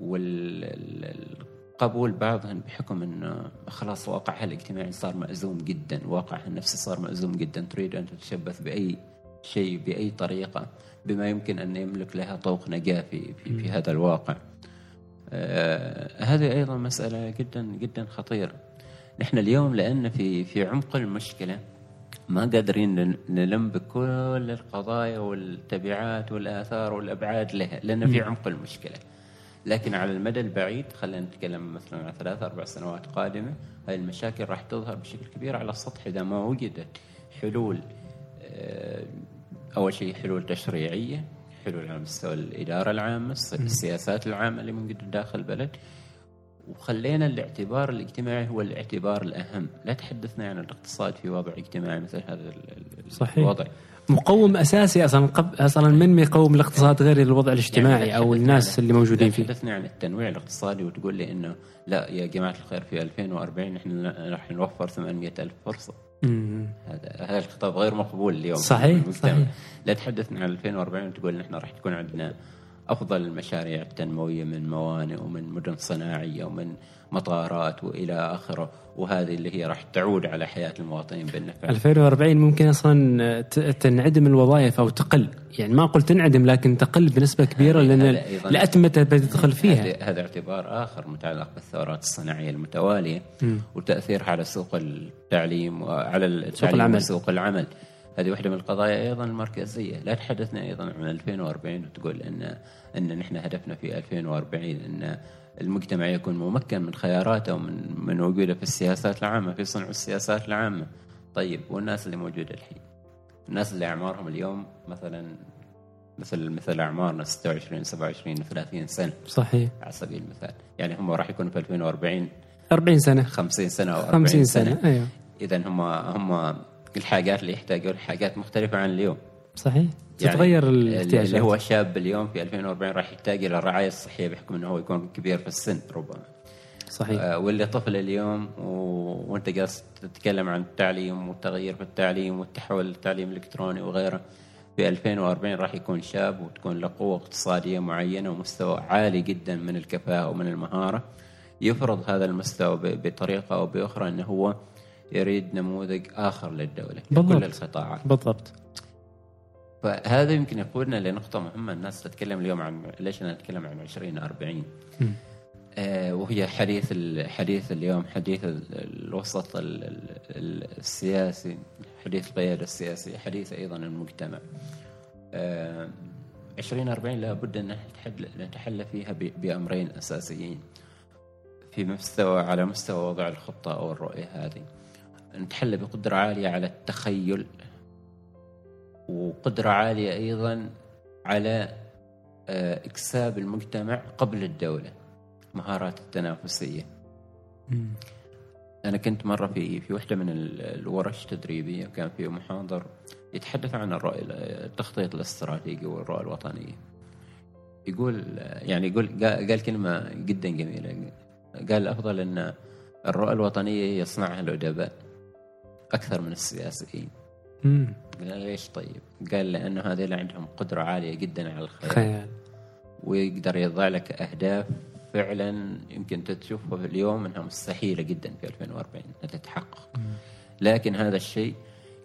والقبول بعضهن بحكم إنه خلاص واقعها الاجتماعي صار مأزوم جدا واقعها النفسي صار مأزوم جدا تريد أن تتشبث بأي شيء بأي طريقة بما يمكن أن يملك لها طوق نجاة في في, في هذا الواقع. آه هذه أيضا مسألة جدا جدا خطيرة. نحن اليوم لأن في في عمق المشكلة ما قادرين نلم بكل القضايا والتبعات والآثار والأبعاد لها لأن في عمق المشكلة. لكن على المدى البعيد خلينا نتكلم مثلا عن ثلاث أربع سنوات قادمة هاي المشاكل راح تظهر بشكل كبير على السطح إذا ما وجدت حلول آه، أول شيء حلول تشريعية حلول على مستوى الإدارة العامة السياسات العامة اللي موجودة داخل البلد. وخلينا الاعتبار الاجتماعي هو الاعتبار الأهم. لا تحدثنا عن الاقتصاد في وضع اجتماعي مثل هذا صحيح. الوضع. مقوم أساسي أصلا قبل أصلا من يقوم الاقتصاد غير الوضع الاجتماعي يعني أو الناس اللي موجودين فيه؟ تحدثني عن التنويع الاقتصادي وتقول لي إنه لا يا جماعة الخير في 2040 نحن راح نوفر 800 ألف فرصة. هذا هذا الخطاب غير مقبول اليوم صحيح صحيح. لا تحدثنا عن 2040 وتقول نحن راح تكون عندنا أفضل المشاريع التنموية من موانئ ومن مدن صناعية ومن مطارات وإلى اخره وهذه اللي هي راح تعود على حياة المواطنين بالنفع. 2040 ممكن أصلا تنعدم الوظائف أو تقل. يعني ما قلت تنعدم لكن تقل بنسبة كبيرة لأن الاتمته بتدخل فيها. هذا اعتبار آخر متعلق بالثورات الصناعية المتوالية م. وتأثيرها على سوق التعليم وعلى سوق العمل. وسوق العمل. هذه واحدة من القضايا أيضا المركزية. لا تحدثنا أيضا عن 2040 وتقول أن أن نحن هدفنا في 2040 أن المجتمع يكون ممكن من خياراته ومن من وجوده في السياسات العامة في صنع السياسات العامة. طيب والناس اللي موجودة الحين؟ الناس اللي أعمارهم اليوم مثلا مثل مثل أعمارنا 26 27 30 سنة صحيح. على سبيل المثال. يعني هم راح يكونوا في 2040 40 سنة. 50 سنة أو 40 50 سنة, سنة. أيوه. إذا هم هم الحاجات اللي يحتاجون حاجات مختلفة عن اليوم. صحيح. يعني تتغير الاحتياجات. اللي هو شاب اليوم في 2040 راح يحتاج إلى الرعايه الصحية بحكم إنه هو يكون كبير في السن ربما. صحيح. آه واللي طفل اليوم و... وأنت جالس تتكلم عن التعليم والتغيير في التعليم والتحول للتعليم الإلكتروني وغيره في 2040 راح يكون شاب وتكون له قوة اقتصادية معينة ومستوى عالي جدا من الكفاءة ومن المهارة. يفرض هذا المستوى بطريقة أو بأخرى إنه هو يريد نموذج آخر للدولة في كل القطاعات. بالضبط. فهذا يمكن يقودنا لنقطة مهمة الناس تتكلم اليوم عن ليش أنا أتكلم عن 2040 آه وهي حديث حديث اليوم حديث الوسط السياسي حديث القياده السياسيه حديث أيضا المجتمع. آه 2040 لابد أن نتحلى فيها بأمرين أساسيين. في مستوى على مستوى وضع الخطة أو الرؤية هذه. نتحلى بقدرة عالية على التخيل وقدرة عالية أيضا على آه، إكساب المجتمع قبل الدولة مهارات التنافسية. مم. أنا كنت مرة في في واحدة من ال- الورش التدريبيه كان في محاضر يتحدث عن الرؤيه التخطيط الاستراتيجي والرؤى الوطنيه يقول يعني يقول قال قال كلمة جدا جميلة. قال الافضل أن الرؤى الوطنيه يصنعها الأدباء أكثر من السياسيين. مم. ليش طيب؟ قال لأنه هذول عندهم قدرة عالية جدا على الخيال خيال. ويقدر يضع لك أهداف فعلا يمكن تشوفها اليوم إنها مستحيلة جدا في 2040 انها تتحقق. لكن هذا الشيء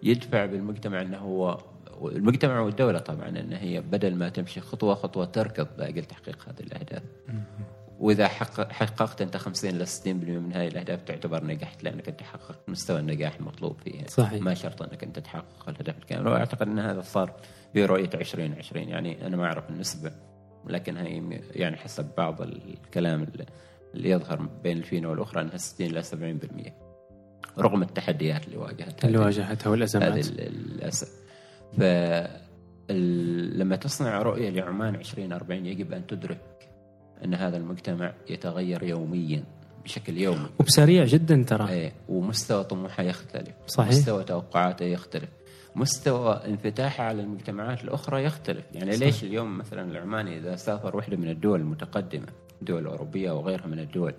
يدفع بالمجتمع إنه هو المجتمع والدولة طبعا إن هي بدل ما تمشي خطوة خطوة تركض لاجل تحقيق هذه الأهداف. وإذا حقق حققت أنت 50 ل 60% من هذه الأهداف تعتبر نجحت لأنك أنت حققت مستوى النجاح المطلوب فيها. صحيح. ما شرط أنك أنت تحقق الهدف الكامل وأعتقد أن هذا صار في رؤية 2020 يعني أنا ما أعرف النسبة لكن هي يعني حسب بعض الكلام اللي- يظهر بين الفينة والأخرى أنها 60 إلى 70% رغم التحديات اللي واجهتها. اللي هذه- واجهتها هذه والازمات ال- للأسف. ف لما تصنع رؤية لعمان 2040 يجب أن تدرك أن هذا المجتمع يتغير يوميا بشكل يومي. وبسريع جدا ترى. إيه ومستوى طموحه يختلف. صحيح. مستوى توقعاته يختلف. مستوى انفتاحه على المجتمعات الأخرى يختلف. يعني صحيح. ليش اليوم مثلا العماني إذا سافر واحدة من الدول المتقدمة الدول الاوروبيه وغيرها من الدول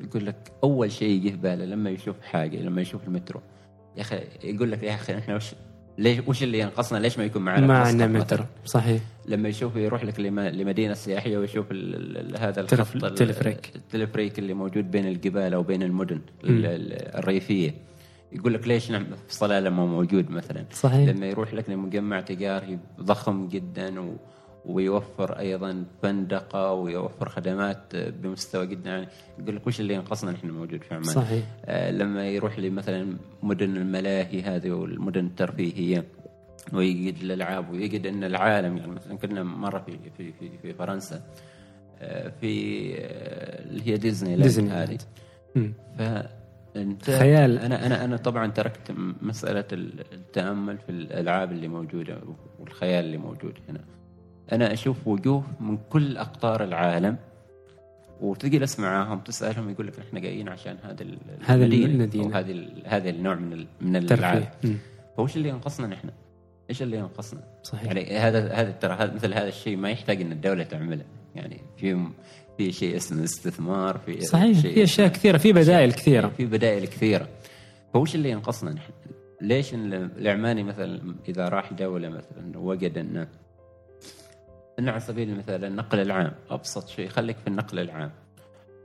يقول لك أول شيء يجي في باله لما يشوف حاجة لما يشوف المترو. يا أخي يقول لك يا أخي إحنا وش ليش وش اللي ينقصنا؟ ليش ما يكون معنا ما عندنا مثلاً؟ متر صحيح. لما يشوف يروح لك لم- لمدينة سياحية ويشوف ال ال هذا تلف- الخط ال- تلفريك. التلفريك اللي موجود بين الجبال أو بين المدن ال- ال- الريفية يقول لك ليش نعم في صلاله ما موجود مثلا صحيح. لما يروح لك لمجمع تجاري ضخم جدا و ويوفر أيضا فندقة ويوفر خدمات بمستوى جدا يعني يقول لك وش اللي ينقصنا نحن موجود في عمان صحيح. آه لما يروح لمثلا مدن الملاهي هذه والمدن الترفيهية ويجد الألعاب ويجد أن العالم يعني مثلا كنا مرة في في في, في فرنسا آه، في آه، اللي هي ديزني ديزني هذه. فانت خيال. أنا أنا أنا طبعا تركت مسألة التأمل في الألعاب اللي موجودة والخيال اللي موجود هنا أنا أشوف وجوه من كل أقطار العالم وتجلس معاهم تسألهم يقول لك إحنا جايين عشان هذا هذا المدينة هذه هذا النوع من من الألعاب. فوش اللي ينقصنا نحن؟ إيش اللي ينقصنا؟ صحيح. يعني هذا هذا ترى هذا مثل هذا الشيء ما يحتاج إن الدولة تعمله. يعني في في شيء اسمه استثمار في صحيح. شيء في أشياء كثيرة في بدائل كثيرة. في بدائل كثيرة. فوش اللي ينقصنا نحن؟ ليش العماني مثلا إذا راح دولة مثلا وجد ان إن على سبيل المثال النقل العام أبسط شيء خليك في النقل العام.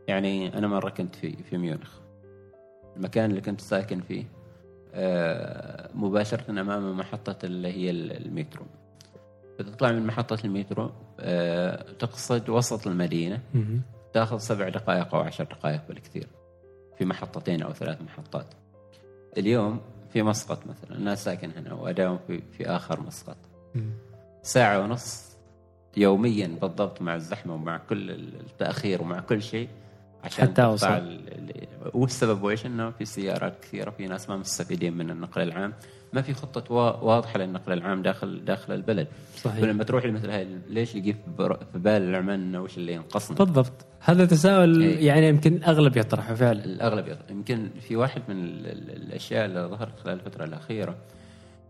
يعني أنا مرة كنت في في ميونخ. المكان اللي كنت ساكن فيه آه، مباشرة أمام محطة اللي هي المترو. تطلع من محطة المترو آه، تقصد وسط المدينة. مم. تأخذ سبع دقائق أو عشر دقائق بالكثير في محطتين أو ثلاث محطات. اليوم في مسقط مثلا أنا ساكن هنا وأداوم في في آخر مسقط. مم. ساعة ونص يوميا بالضبط مع الزحمة ومع كل التأخير ومع كل شيء. عشان حتى ال- والسبب إيش؟ إنه في سيارات كثيرة في ناس ما مستفيدين من النقل العام ما في خطة وا- واضحة للنقل العام داخل داخل البلد صحيح فلما تروح لمثل هاي ليش يجي في بال العمان إنه وش اللي ينقصنا؟ بالضبط هذا تساؤل إيه. يعني يمكن أغلب يطرحه فعلا الأغلب يط- يمكن في واحد من ال- ال- الأشياء اللي ظهرت خلال الفترة الأخيرة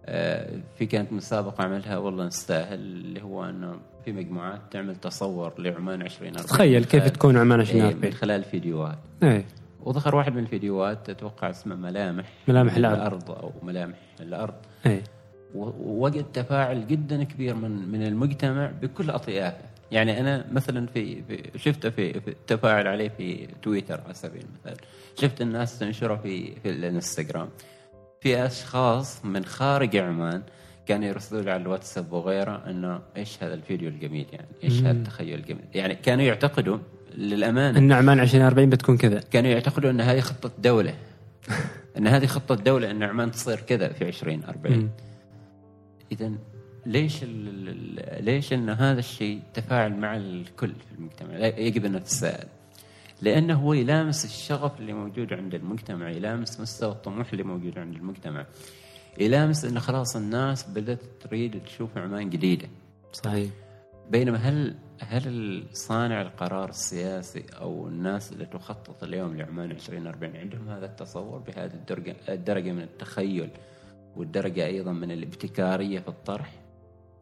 آه، في كانت مسابقة عملها والله نستاهل اللي هو إنه في مجموعات تعمل تصور لعمان 2040 تخيل كيف تكون عمان إيه، 2040 من خلال فيديوهات. إيه. وظهر واحد من الفيديوهات أتوقع اسمه ملامح. ملامح الأرض. الأرض أو ملامح الأرض. إيه. ووجد تفاعل جدا كبير من من المجتمع بكل أطيافه. يعني أنا مثلا في, في شفته في, في تفاعل عليه في تويتر على سبيل المثال. شفت الناس تنشره في في الإنستغرام. في أشخاص من خارج عمان كانوا يرسلوا لي على الواتساب وغيره إنه إيش هذا الفيديو الجميل يعني؟ إيش هذا التخيل الجميل؟ يعني كانوا يعتقدوا للأمانة ان عمان 2040 بتكون كذا. كانوا يعتقدوا إن هذه خطة دولة. إن هذه خطة دولة إن عمان تصير كذا في 2040 مم. اذا ليش ليش إن هذا الشيء تفاعل مع الكل في المجتمع؟ يجب أن نتساءل. لأنه هو يلامس الشغف اللي موجود عند المجتمع يلامس مستوى الطموح اللي موجود عند المجتمع. يلامس انه خلاص الناس بدأت تريد تشوف عمان جديدة صحيح بينما هل هل صانع القرار السياسي أو الناس اللي تخطط اليوم لعمان 2040 عندهم هذا التصور بهذه الدرجة الدرجة من التخيل والدرجة أيضا من الابتكارية في الطرح؟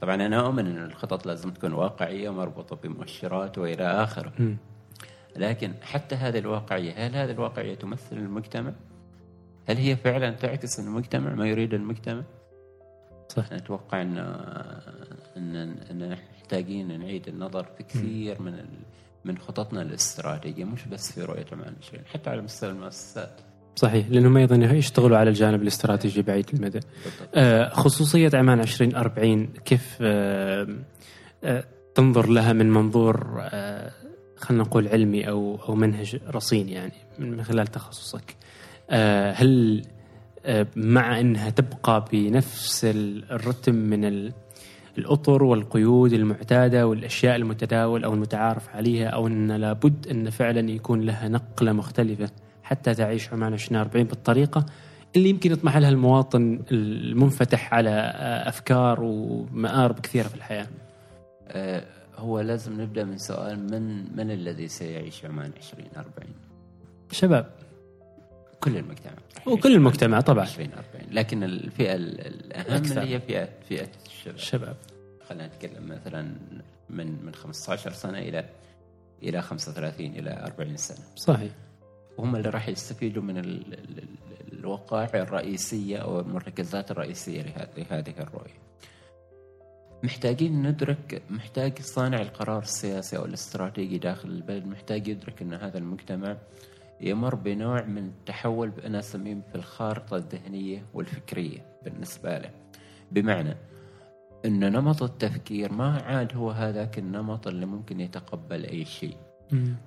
طبعا أنا أؤمن إن الخطط لازم تكون واقعية مربوطه بمؤشرات وإلى آخره. لكن حتى هذه الواقعية، هل هذه الواقعية تمثل المجتمع؟ هل هي فعلا تعكس المجتمع ما يريد المجتمع؟ صح أن أن أن نحن محتاجين نعيد النظر في كثير من ال... من خططنا الاستراتيجية مش بس في رؤية عمان 20 حتى على مستوى المؤسسات صحيح لأنهم أيضا يشتغلوا على الجانب الاستراتيجي بعيد المدى. آه، خصوصية عمان 2040 كيف آه، آه، تنظر لها من منظور خلينا نقول علمي أو أو منهج رصين يعني من خلال تخصصك. آه، هل آه، مع إنها تبقى بنفس ال- الرتم من ال- الأطر والقيود المعتادة والأشياء المتداول أو المتعارف عليها أو إن لابد إن فعلا يكون لها نقلة مختلفة حتى تعيش عمان 2040 بالطريقة اللي يمكن يطمح لها المواطن المنفتح على آه، أفكار ومآرب كثيرة في الحياة. هو لازم نبدأ من سؤال من من الذي سيعيش عمان 2040 شباب كل المجتمع. وكل المجتمع طبعا. 2040 لكن الفئة ال- الأهم أكثر. اللي هي فئة فئة الشباب. الشباب. خلينا نتكلم مثلا من من 15 سنة إلى إلى 35 إلى 40 سنة. صحيح. وهم اللي راح يستفيدوا من ال- ال- ال- الوقائع الرئيسية أو المرتكزات الرئيسية لهذه لهذه الرؤية. محتاجين ندرك محتاج صانع القرار السياسي أو الاستراتيجي داخل البلد. محتاج يدرك أن هذا المجتمع يمر بنوع من التحول أنا أسميه في الخارطة الذهنية والفكرية بالنسبة له. بمعنى أن نمط التفكير ما عاد هو هذاك النمط اللي ممكن يتقبل أي شيء.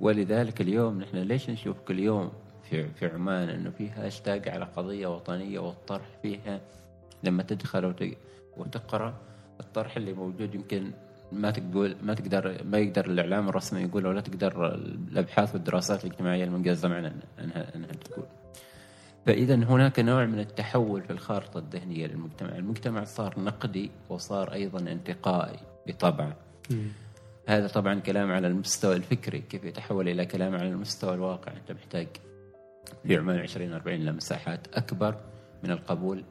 ولذلك اليوم نحن ليش نشوف كل يوم في في عمان إنه في هاشتاج على قضية وطنية والطرح فيها؟ لما تدخل وت- وتقرأ الطرح اللي موجود يمكن ما تقول ما تقدر ما يقدر الإعلام الرسمي يقول ولا تقدر الأبحاث والدراسات الاجتماعية المنجزه معنا انها إنها تقول. فإذا هناك نوع من التحول في الخارطة الذهنية للمجتمع، المجتمع صار نقدي وصار أيضا انتقائي بطبعه. هذا طبعا كلام على المستوى الفكري. كيف يتحول إلى كلام على المستوى الواقع؟ أنت محتاج في عمان 2040 لمساحات أكبر من القبول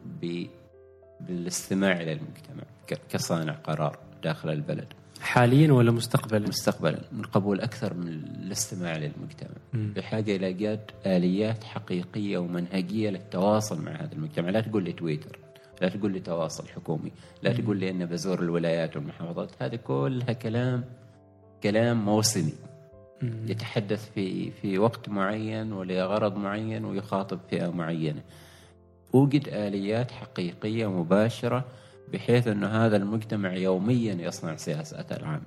بالاستماع إلى المجتمع كصانع قرار. داخل البلد. حاليا ولا مستقبلا؟ مستقبلا. من قبول أكثر من الاستماع للمجتمع. بحاجه إلى ايجاد آليات حقيقية ومنهجية للتواصل مع هذا المجتمع. لا تقول لي تويتر لا تقول لي تواصل حكومي لا تقول لي إني بزور الولايات والمحافظات. هذه كلها كلام كلام موسمي. يتحدث في في وقت معين ولغرض معين ويخاطب فئة معينة. أوجد آليات حقيقية مباشرة بحيث أن هذا المجتمع يوميا يصنع سياساته العامة.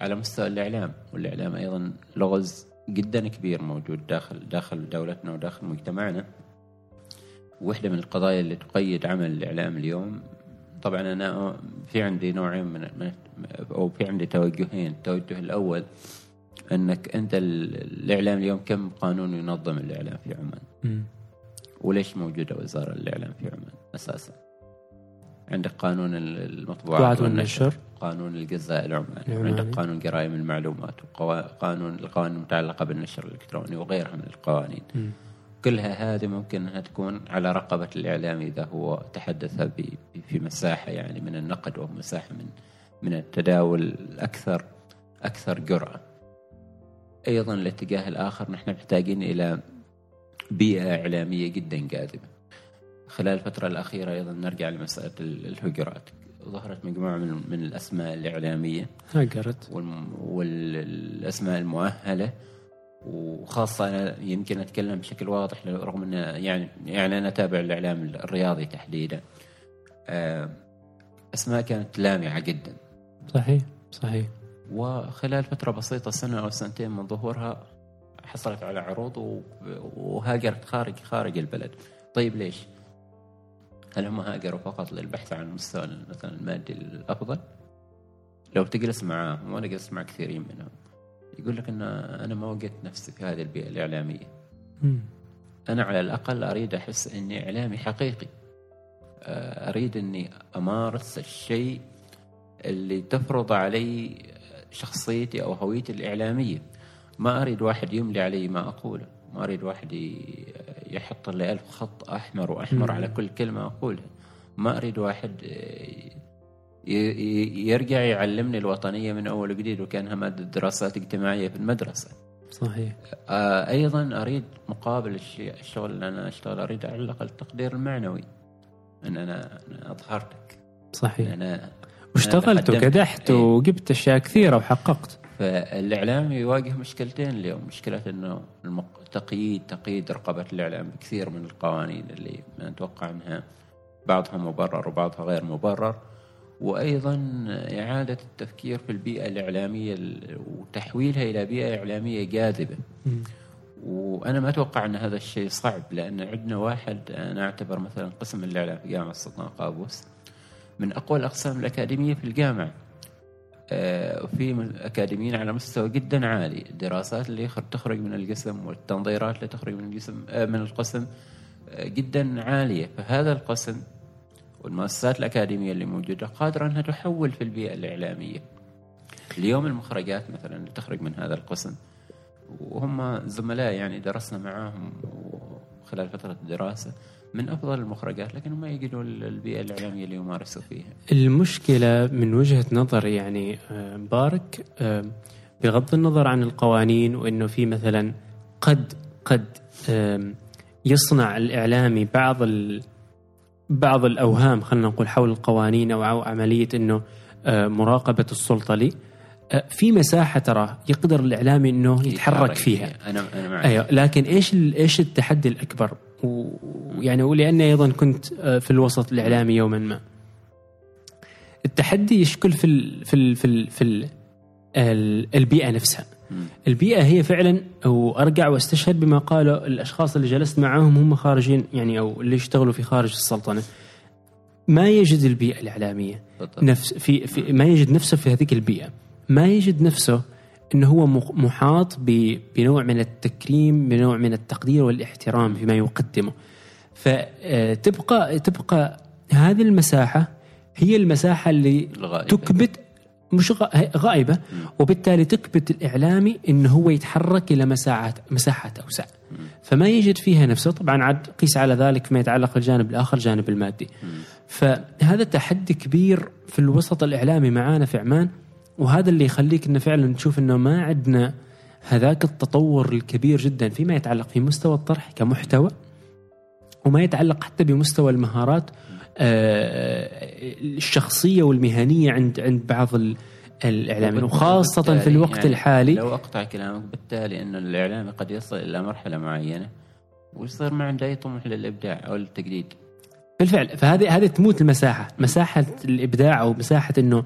على مستوى الإعلام والإعلام أيضا لغز جدا كبير موجود داخل داخل دولتنا وداخل مجتمعنا. واحدة من القضايا اللي تقيد عمل الإعلام اليوم طبعا أنا في عندي نوعين من أو في عندي توجهين. التوجه الأول أنك أنت ال- الإعلام اليوم كم قانون ينظم الإعلام في عمان؟ وليش موجودة وزارة الإعلام في عمان أساسا؟ عندك قانون المطبوعات والنشر والنشر. قانون الجزاء العماني العماني. وعندك قانون جرائم المعلومات وقانون القوانين المتعلقة بالنشر الإلكتروني وغيرها من القوانين كلها هذه ممكن أنها تكون على رقبة الإعلام إذا هو تحدث في مساحة يعني من النقد ومساحة من من التداول الأكثر أكثر جرأة أيضا الاتجاه الآخر نحن محتاجين إلى بيئة إعلامية جدا جاذبة خلال الفترة الأخيرة أيضا نرجع لمسألة ال- الهجرات. ظهرت مجموعة من, من الأسماء الإعلامية. هاجرت والم- والأسماء المؤهلة. وخاصة أنا يمكن أتكلم بشكل واضح رغم أن يعني يعني أنا أتابع الإعلام الرياضي تحديدا. آه، أسماء كانت لامعة جدا. صحيح صحيح. وخلال فترة بسيطة سنة أو سنتين من ظهورها حصلت على عروض وهاجرت خارج خارج البلد. طيب ليش؟ هل هم هاجروا فقط للبحث عن المستوى مثلا المادي الأفضل؟ لو تجلس معاهم وأنا جلست مع كثيرين منهم. يقول لك إن أنا ما وجدت نفسي في هذه البيئة الإعلامية. أنا على الأقل أريد أحس إني إعلامي حقيقي. آه، أريد إني أمارس الشيء اللي تفرض علي شخصيتي أو هويتي الإعلامية. ما أريد واحد يملي علي ما أقوله. ما أريد واحد يحط لي ألف خط أحمر وأحمر على كل كلمة أقولها. ما أريد واحد يرجع يعلمني الوطنية من أول وجديد وكانها ماده دراسات اجتماعية في المدرسة. صحيح. آه، أيضا أريد مقابل الشغل اللي أنا أشتغل أريد على الأقل التقدير المعنوي إن أنا أنا أظهرتك. صحيح. أنا واشتغلت. وكدحت إيه. وجبت أشياء كثيرة وحققت. فالإعلام يواجه مشكلتين اليوم. مشكلة إنه. تقييد تقييد رقابة الإعلام بكثير من القوانين اللي نتوقع إنها بعضها مبرر وبعضها غير مبرر. وأيضا إعادة التفكير في البيئة الإعلامية ال- وتحويلها إلى بيئة إعلامية جاذبة. وأنا ما أتوقع إن هذا الشيء صعب لأن عندنا واحد أنا أعتبر مثلا قسم الإعلام في جامعة السلطان قابوس من أقوى الأقسام الأكاديمية في الجامعة. آه، وفي م- اكاديميين على مستوى جدا عالي. الدراسات اللي تخرج من القسم والتنظيرات اللي تخرج من القسم آه، من القسم آه، جدا عالية. فهذا القسم والمؤسسات الأكاديمية اللي موجودة قادرة أنها تحول في البيئة الإعلامية. اليوم المخرجات مثلا اللي تخرج من هذا القسم وهم زملاء يعني درسنا معاهم خلال فترة الدراسة من أفضل المخرجات لكن هم يجدوا البيئة الإعلامية اللي يمارسوا فيها. المشكلة من وجهة نظري يعني آه، مبارك آه، بغض النظر عن القوانين وإنه في مثلا قد قد آم، يصنع الإعلامي بعض ال بعض الأوهام خلينا نقول حول القوانين أو أو عملية إنه آه، مراقبة السلطة لي. آه، في مساحة ترى يقدر الإعلامي إنه يتحرك فيها. أنا أنا معك. أيوه لكن إيش إيش التحدي الأكبر؟ و- ويعني ولأني أيضا كنت آه، في الوسط الإعلامي يوما ما. التحدي يشكل في ال في ال في ال في ال ال- البيئة نفسها. مم. البيئة هي فعلا وأرجع وأستشهد بما قاله الأشخاص اللي جلست معاهم هم خارجين يعني أو اللي يشتغلوا في خارج السلطنة. ما يجد البيئة الإعلامية بالضبط. نفس في, في ما يجد نفسه في هذيك البيئة ما يجد نفسه إنه هو محاط بنوع من التكريم بنوع من التقدير والإحترام فيما يقدمه فتبقى تبقى هذه المساحة هي المساحة اللي الغائبة. تكبت مش غا- غائبة وبالتالي تكبت الاعلامي انه هو يتحرك إلى مساحات مساحات أوسع. فما يجد فيها نفسه. طبعا عاد قيس على ذلك فيما يتعلق الجانب الآخر الجانب المادي. فهذا تحدي كبير في الوسط الإعلامي معانا في عمان وهذا اللي يخليك انه فعلا نشوف إنه ما عندنا هذاك التطور الكبير جدا فيما يتعلق في مستوى الطرح كمحتوى. وما يتعلق حتى بمستوى المهارات آه، الشخصية والمهنية عند عند بعض ال- الاعلاميين وخاصة في الوقت يعني الحالي. لو أقطع كلامك بالتالي انه الاعلامي قد يصل إلى مرحلة معينة ويصير ما عنده اي طموح للإبداع أو للتجديد بالفعل فهذه هذه تموت المساحة. مساحة الإبداع أو مساحة إنه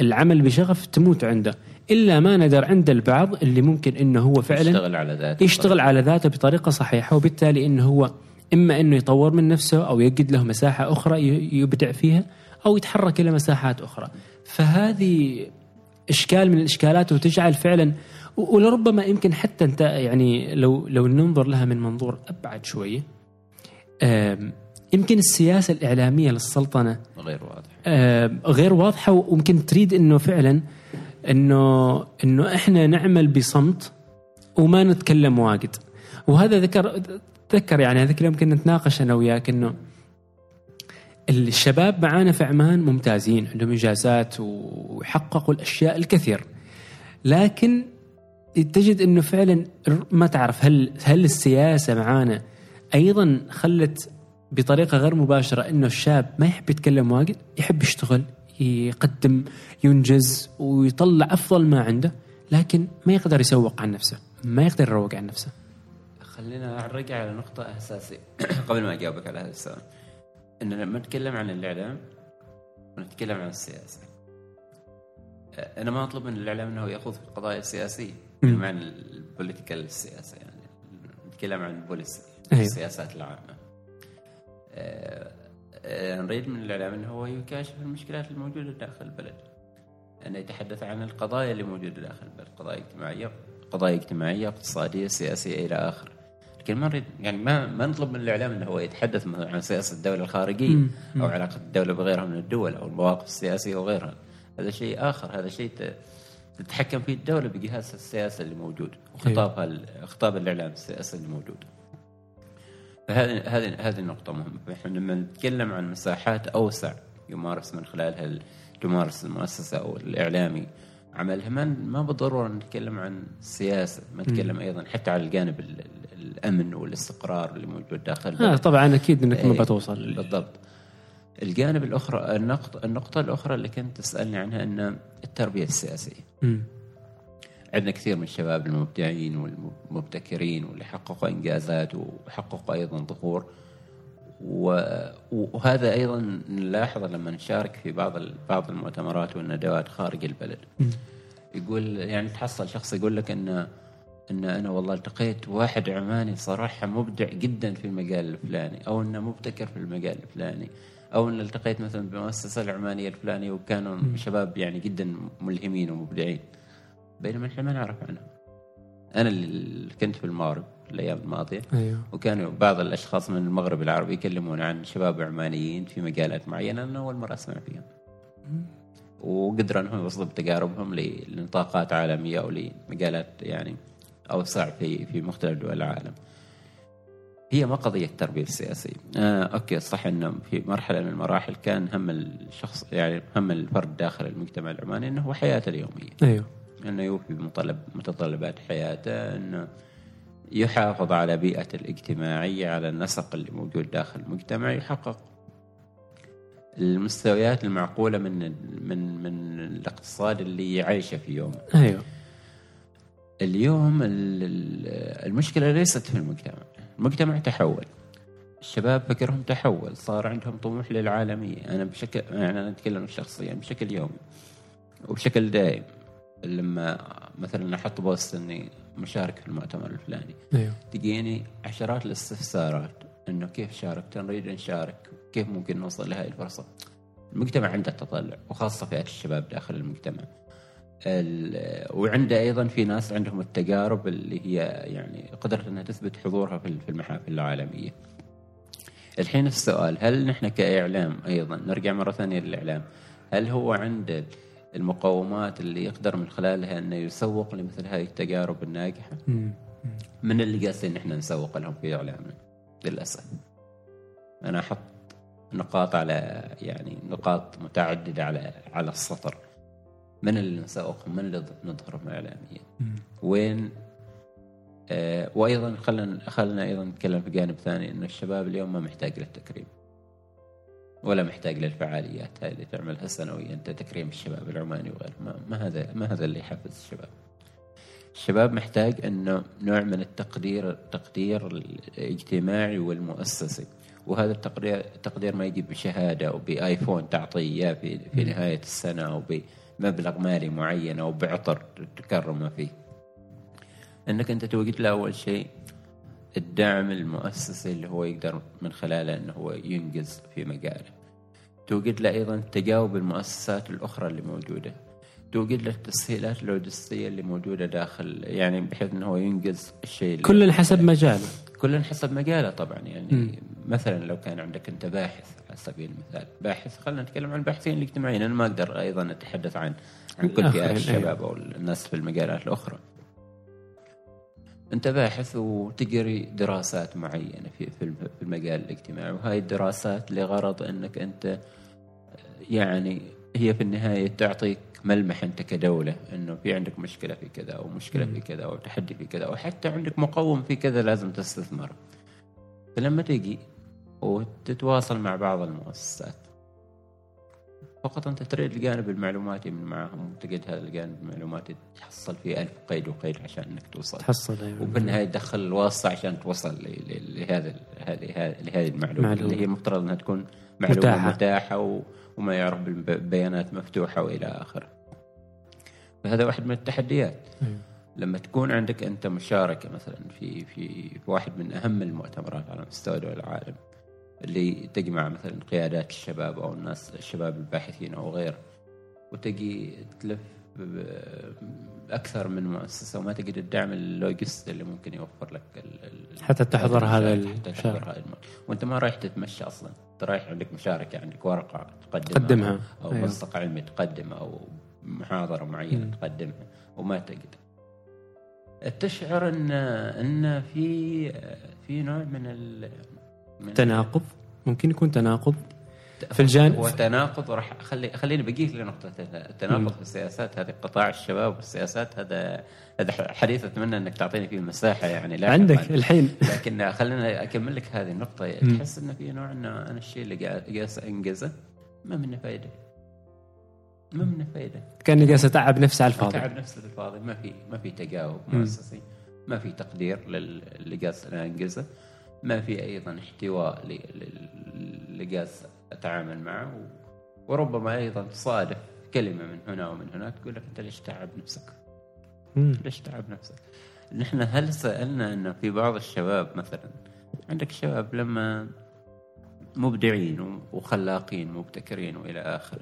العمل بشغف تموت عنده. إلا ما ندر عند البعض اللي ممكن إنه هو فعلا يشتغل على ذاته يشتغل على ذاته بطريقة صحيحة وبالتالي إنه هو إما إنه يطور من نفسه أو يجد له مساحة أخرى ي- يبدع فيها أو يتحرك إلى مساحات أخرى. فهذه إشكال من الإشكالات وتجعل فعلا ولربما يمكن حتى أنت يعني لو لو ننظر لها من منظور أبعد شوية آم، يمكن السياسة الإعلامية للسلطنة غير واضح آه، غير واضحة وممكن تريد إنه فعلا إنه إنه إحنا نعمل بصمت وما نتكلم واجد. وهذا ذكر تذكر يعني هذيك اليوم كنا نتناقش أنا وياك إنه الشباب معانا في عمان ممتازين عندهم انجازات وحققوا الأشياء الكثير. لكن تجد إنه فعلا ما تعرف هل هل السياسة معانا أيضا خلت بطريقة غير مباشرة إنه الشاب ما يحب يتكلم واجد يحب يشتغل يقدم ينجز ويطلع أفضل ما عنده لكن ما يقدر يسوق عن نفسه ما يقدر يروج عن نفسه. خلينا نرجع على نقطة أساسية قبل ما أجاوبك على هذا السؤال إن لما نتكلم عن الإعلام ونتكلم عن السياسة أنا ما أطلب من الإعلام أنه يأخذ في القضايا السياسية. بمعنى ال political السياسة يعني نتكلم عن ال policy أيوه. السياسات العامة آه، آه، نريد من الإعلام أنه هو يكاشف المشكلات الموجودة داخل البلد أن يتحدث عن القضايا اللي موجودة داخل البلد قضايا اجتماعية قضايا اجتماعية اقتصادية سياسية إلى آخره لكن ما نريد يعني ما ما نطلب من الإعلام أنه هو يتحدث مثلا عن سياسة الدولة الخارجية مم. أو علاقة الدولة بغيرها من الدول أو المواقف السياسية وغيرها. هذا شيء آخر هذا شيء تتحكم فيه الدولة بجهاز السياسة اللي موجود وخطابها ال- خطاب الإعلام السياسي اللي موجود. فهذه هذه هذه النقطة مهمة، إحنا لما نتكلم عن مساحات أوسع يمارس من خلالها ال- تمارس المؤسسة أو الإعلامي عملها ما ما بالضرورة نتكلم عن السياسة، ما نتكلم أيضا حتى على الجانب ال- ال- الأمن والاستقرار اللي موجود داخل آه. طبعا أكيد إنك ما إيه، بتوصل. بالضبط. الجانب الأخرى النقطة النقطة الأخرى اللي كنت تسألني عنها أن التربية السياسية. مم. عندنا كثير من الشباب المبدعين والمبتكرين واللي حققوا إنجازات وحققوا أيضا ظهور. وهذا أيضا نلاحظه لما نشارك في بعض بعض المؤتمرات والندوات خارج البلد. يقول يعني تحصل شخص يقول لك إن إن أنا والله التقيت واحد عماني صراحة مبدع جدا في المجال الفلاني أو إنه مبتكر في المجال الفلاني أو ان التقيت مثلا بالمؤسسه العمانية الفلانية وكانوا شباب يعني جدا ملهمين ومبدعين. بينما إحنا ما نعرف عنهم أنا اللي كنت في المغرب الأيام الماضية أيوه. وكانوا بعض الأشخاص من المغرب العربي يكلمون عن شباب عمانيين في مجالات معينة أنا أول مرة أسمع فيهم. وقدروا إنهم يوصلوا بتجاربهم لنطاقات عالمية أو لمجالات يعني اوسع في في مختلف دول العالم. هي ما قضية التربيه السياسيه، آه أوكي صح إنه في مرحلة من المراحل كان هم الشخص يعني هم الفرد داخل المجتمع العماني إنه هو حياته اليومية. أيوه إنه يوفي بمطلب متطلبات حياته إنه يحافظ على بيئته الاجتماعية على النسق اللي موجود داخل المجتمع يحقق المستويات المعقولة من من من الاقتصاد اللي يعيشه في يومه. أيوه اليوم ال- ال- المشكلة ليست في المجتمع، المجتمع تحول. الشباب فكرهم تحول، صار عندهم طموح للعالمية، أنا بشكل يعني أنا أتكلم شخصيا بشكل يومي وبشكل دائم. لما مثلا أحط بوست إني مشارك في المؤتمر الفلاني أيوه. تجيني عشرات الاستفسارات إنه كيف شاركت؟ نريد نشارك كيف ممكن نوصل لهذه الفرصة؟ المجتمع عنده تطلع وخاصة فئات الشباب داخل المجتمع. ال- وعنده أيضا في ناس عندهم التجارب اللي هي يعني قدرت إنها تثبت حضورها في المحافل العالمية. الحين السؤال هل نحن كإعلام أيضا نرجع مرة ثانية للإعلام هل هو عنده المقومات اللي يقدر من خلالها إنه يسوق لمثل هذه التجارب الناجحة. من اللي قاسين إحنا نسوق لهم في إعلامنا؟ للأسف. أنا أحط نقاط على يعني نقاط متعددة على على السطر. من اللي نسوقهم من اللي نظهرهم اعلاميا. وين؟ آه وأيضا خلينا خلينا أيضا نتكلم في جانب ثاني انه الشباب اليوم ما محتاج للتكريم. ولا محتاج للفعاليات هاي اللي تعملها سنويا. أنت تكريم الشباب العماني وغيره. ما, ما هذا ما هذا اللي يحفز الشباب. الشباب محتاج إنه نوع من التقدير التقدير الاجتماعي والمؤسسي. وهذا التقدير التقدير ما يجي بشهادة أو بايفون تعطيه اياه في في نهاية السنة أو بمبلغ مالي معين أو بعطر تكرمه فيه. أنك أنت توجد له أول شيء الدعم المؤسسي اللي هو يقدر من خلاله إنه هو ينجز في مجاله. توجد له أيضا تجاوب المؤسسات الأخرى اللي موجودة. توجد له التسهيلات اللوجستيه اللي موجودة داخل يعني بحيث إنه هو ينجز الشيء كل حسب مجاله. كل حسب مجاله طبعا يعني مثلا لو كان عندك أنت باحث على سبيل المثال باحث خلينا نتكلم عن الباحثين الاجتماعيين أنا ما أقدر أيضا أتحدث عن عن كل فئات الشباب أو الناس في المجالات الأخرى. أنت باحث وتقري دراسات معينة في في المجال الاجتماعي وهاي الدراسات لغرض إنك أنت يعني هي في النهاية تعطيك ملمح أنت كدولة إنه في عندك مشكلة في كذا أو مشكلة في كذا أو تحدي في كذا أو حتى عندك مقوم في كذا لازم تستثمر فلما تجي وتتواصل مع بعض المؤسسات فقط أنت تريد الجانب المعلوماتي من معهم وتجد هذا الجانب المعلوماتي تحصل فيه ألف قيد وقيد عشان إنك توصل تحصل أيوه وبالنهايه تدخل الواسطة عشان توصل لهذا هذه لهذه المعلومة معلومة. اللي هي المفترض إنها تكون معلومة. متاحة, متاحة و- وما يعرف بالبيانات مفتوحة وإلى اخره. فهذا واحد من التحديات. أيوة. لما تكون عندك أنت مشاركة مثلا في في في واحد من أهم المؤتمرات على مستوى دول العالم اللي تجمع مثلا قيادات الشباب أو الناس الشباب الباحثين أو غيره وتجي تلف أكثر من مؤسسة وما تقدر تدعم اللوجست اللي ممكن يوفر لك ال- حتى تحضر هذا حتى. تحضر هذا وأنت ما رايح تتمشى أصلا أنت رايح عندك مشاركة عندك ورقة تقدمها تقدمها. أو. ملصق علمي تقدمه أو محاضرة معينة تقدمها وما تقدر تشعر ان إن في في نوع من ال من تناقض ممكن يكون تناقض في الجانب هو تناقض وراح خلي خليني بقيك لنقطة التناقض في السياسات هذه قطاع الشباب والسياسات. هذا هذا حديث أتمنى إنك تعطيني فيه المساحة يعني لاحقاً. عندك الحين. لكن خلينا أكمل لك هذه النقطة. تحس إنه في نوع إنه أنا الشيء اللي قاعد انجزه ما منه فائدة ما منه فائدة كأني جالس أتعب نفسي على الفاضي. تعب نفسه في الفاضي. ما في ما في تجاوب مؤسسي. ما في تقدير لل- اللي جالس أنا انجزه ما في أيضا احتواء اللي جالس أتعامل معه و- وربما أيضا تصادف كلمة من هنا ومن هناك تقول لك أنت ليش تعب نفسك؟ مم. ليش تعب نفسك؟ نحن هل سألنا انه في بعض الشباب مثلا عندك شباب لما مبدعين وخلاقين مبتكرين وإلى آخره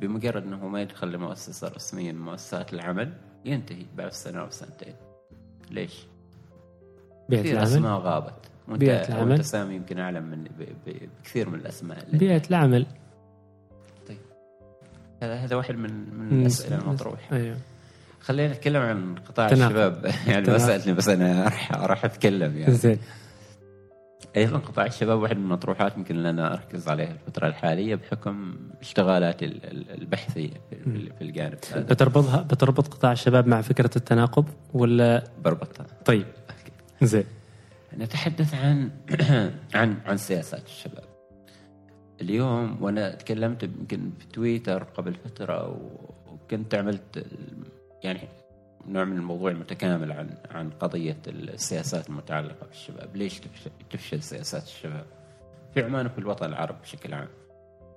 بمجرد أنه ما يدخل لمؤسسة رسمية من مؤسسات العمل ينتهي بعد سنة أو سنتين ليش؟ العمل أسماء غابت وانت بيئة العمل. وانت سامي يمكن أعلم من بكثير من الأسماء. اللي بيئة العمل. هذا هذا واحد من من مم. الأسئلة المطروحة. أيوه. خلينا نتكلم عن قطاع تناقض. الشباب. يعني. سألتني بس أنا راح راح أتكلم يعني. زين. أيضا قطاع الشباب واحد من المطروحات يمكن اللي أنا أركز عليها الفترة الحالية بحكم اشتغالاتي ال- ال- البحثيه في- الجانب. هذا بتربطها بتربط قطاع الشباب مع فكرة التناقض ولا؟ بربطها. طيب. زين. نتحدث عن عن عن سياسات الشباب اليوم وأنا تكلمت يمكن في تويتر قبل فترة وكنت عملت يعني نوع من الموضوع المتكامل عن عن قضية السياسات المتعلقة بالشباب، ليش تفشل, سياسات الشباب؟ في عمان وفي الوطن العربي بشكل عام.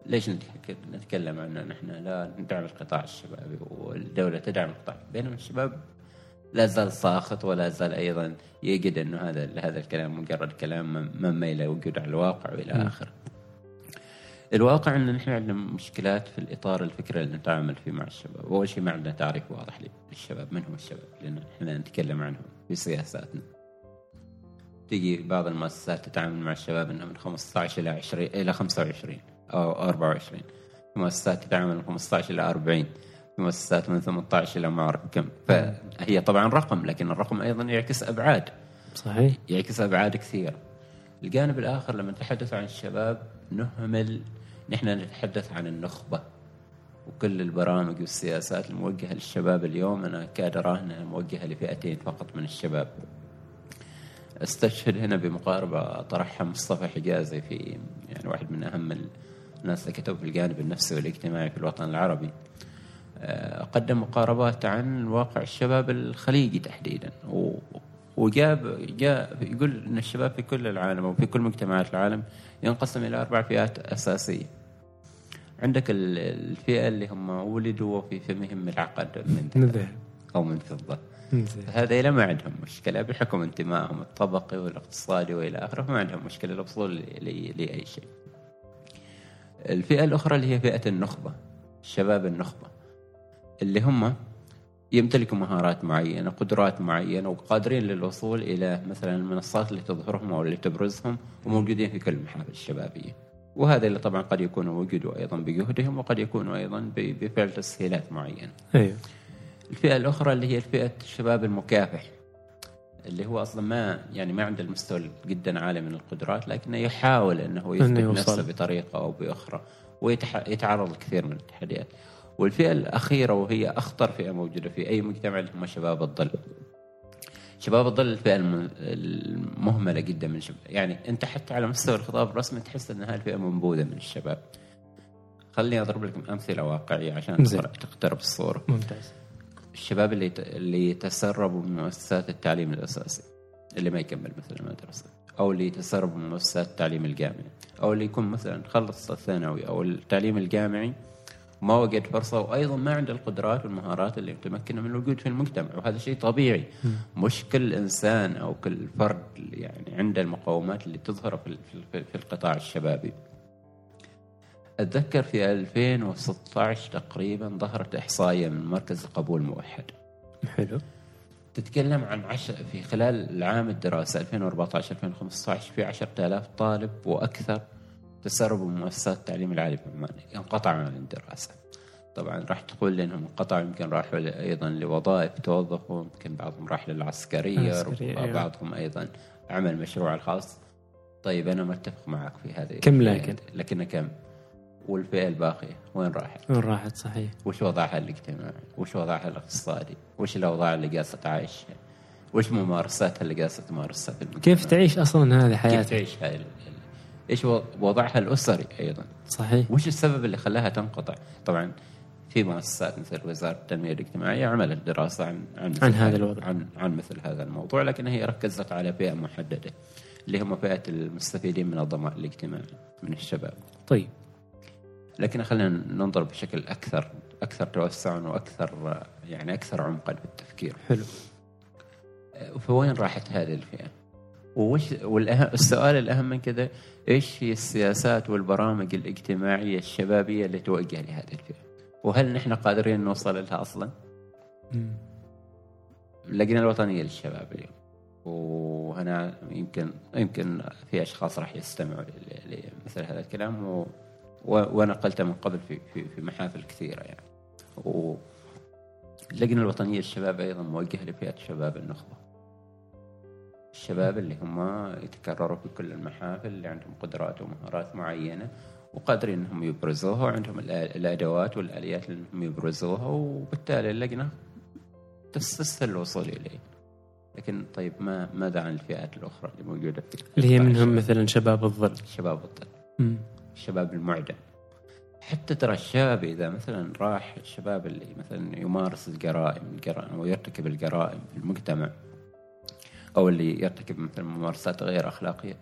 ليش نتك- نتكلم عن ان إحنا لا ندعم القطاع الشبابي والدولة تدعم القطاع بينما الشباب لا زال ساخط ولا زال أيضا يجد أنه هذا هذا الكلام مجرد كلام ما- ما إلى وجود على الواقع وإلى اخره. الواقع أن نحن عندنا مشكلات في الإطار الفكري اللي نتعامل فيه مع الشباب، أول شيء ما عندنا تعريف واضح للشباب، من هم الشباب؟ لأن إحنا نتكلم عنهم في سياساتنا. تيجي بعض المؤسسات تتعامل مع الشباب انه من 15 إلى 20 إلى 25 أو 24 في مؤسسات تتعامل من 15 إلى 40 في مؤسسات من 18 إلى ما اعرف كم فهي طبعا رقم لكن الرقم أيضا يعكس أبعاد صحيح يعكس أبعاد كثيرة. الجانب الآخر لما نتحدث عن الشباب نهمل نحن نتحدث عن النخبة وكل البرامج والسياسات الموجهة للشباب اليوم أنا كاد اراها انها موجهة لفئتين فقط من الشباب. أستشهد هنا بمقاربة طرحها مصطفى حجازي في يعني واحد من أهم الناس اللي كتبوا في الجانب النفسي والاجتماعي في الوطن العربي. آه، قدم مقاربات عن واقع الشباب الخليجي تحديدا وجاب جاء يقول إن الشباب في كل العالم أو في كل مجتمعات العالم ينقسم إلى أربع فئات أساسية. عندك ال- الفئة اللي هم ولدوا وفي فمهم العقد من ذهب أو من فضة. هذا ما عندهم مشكلة بحكم انتمائهم الطبقي والاقتصادي وإلى آخره ما عندهم مشكلة الوصول لأي شيء. الفئة الأخرى اللي هي فئة النخبة الشباب النخبة اللي هم يمتلكوا مهارات معينة قدرات معينة وقادرين للوصول إلى مثلا المنصات اللي تظهرهم أو اللي تبرزهم وموجودين في كل المحافل الشبابية. وهذا اللي طبعا قد يكونوا وجدوا أيضا بجهدهم وقد يكونوا أيضا ب- بفعل تسهيلات معينة. أيوه الفئة الأخرى اللي هي الفئة الشباب المكافح اللي هو أصلا ما يعني ما عنده المستوى جدا عالي من القدرات لكنه يحاول أنه يثبت. نفسه بطريقة أو بأخرى ويتعرض لكثير من التحديات والفئة الأخيرة وهي أخطر فئة موجودة في أي مجتمع اللي هم شباب الظل. شباب الظل الفئة الم- المهملة جدا من الشباب يعني أنت حتى على مستوى الخطاب الرسمي تحس أن هذه الفئة منبوذة من الشباب. خليني أضرب لكم أمثلة واقعية عشان. تقترب الصورة. ممتاز. الشباب اللي اللي يتسربوا من مؤسسات التعليم الأساسي اللي ما يكمل مثلا المدرسة أو اللي يتسربوا من مؤسسات التعليم الجامعي أو اللي يكون مثلا خلص الثانوي أو التعليم الجامعي وما وجد فرصة وأيضا ما عنده القدرات والمهارات اللي تمكنه من الوجود في المجتمع. وهذا شيء طبيعي. مش كل انسان أو كل فرد يعني عنده المقومات اللي تظهر في في- في القطاع الشبابي. أتذكر في 2016 تقريبا ظهرت إحصائية من مركز القبول الموحد. حلو. تتكلم عن عشر في خلال العام الدراسي 2014 2015 في 10000 طالب وأكثر تسربوا من مؤسسات التعليم العالي في عمان انقطعوا عن الدراسة. طبعا راح تقول لي انهم انقطعوا يمكن راحوا أيضا لوظائف توظفوا يمكن بعضهم راح للعسكرية العسكرية، أيوة. وبعضهم أيضا عمل مشروع الخاص طيب أنا متفق معك في هذه كم لكن؟ لكن كم؟ والفئة الباقية وين راحت؟ وين راحت؟ صحيح. وش وضعها الاجتماعي؟ وش وضعها الاقتصادي؟ وش الأوضاع اللي قاعدة تعيشها وش ممارساتها اللي قاعدة تمارسها في المجتمع؟ كيف تعيش أصلا هذه كيف حياتك؟ تعيش هاي إيش وضعها الأسري أيضا؟ صحيح. وش السبب اللي خلاها تنقطع؟ طبعا في مؤسسات مثل وزارة التنمية الاجتماعية عملت دراسة عن عن, عن هذا الوضع. عن عن مثل هذا الموضوع لكن هي ركزت على فئه محددة اللي هم فئه المستفيدين من الضمان الاجتماعي من الشباب. طيب. لكن خلينا ننظر بشكل أكثر أكثر توسعا وأكثر يعني أكثر عمقا في التفكير. حلو. فوين راحت هذه الفئة؟ وش والأهم السؤال الأهم من كذا إيش هي السياسات والبرامج الاجتماعية الشبابية اللي توجه لهذه الفئة؟ وهل نحن قادرين نوصل لها أصلا؟ اللجنه الوطنية للشباب اليوم وهنا يمكن يمكن في أشخاص راح يستمعوا لمثل هذا الكلام و و- ونقلته من قبل في في, في محافل كثيرة يعني. و اللجنه الوطنية للشباب أيضا موجهة لفئة شباب النخبة. الشباب اللي هم يتكرروا في كل المحافل اللي عندهم قدرات ومهارات معينة وقادرين إنهم يبرزوها وعندهم الأدوات والآليات إنهم يبرزوها وبالتالي اللجنه تستسهل الوصول إليه. لكن طيب ما ماذا عن الفئات الأخرى اللي موجودة في اللي هي منهم؟ مثلا شباب الظل شباب مم. الشباب المعدم حتى ترى الشاب إذا مثلا راح الشباب اللي مثلا يمارس الجرائم الجرائم ويرتكب الجرائم في المجتمع أو اللي يرتكب مثلا ممارسات غير أخلاقية.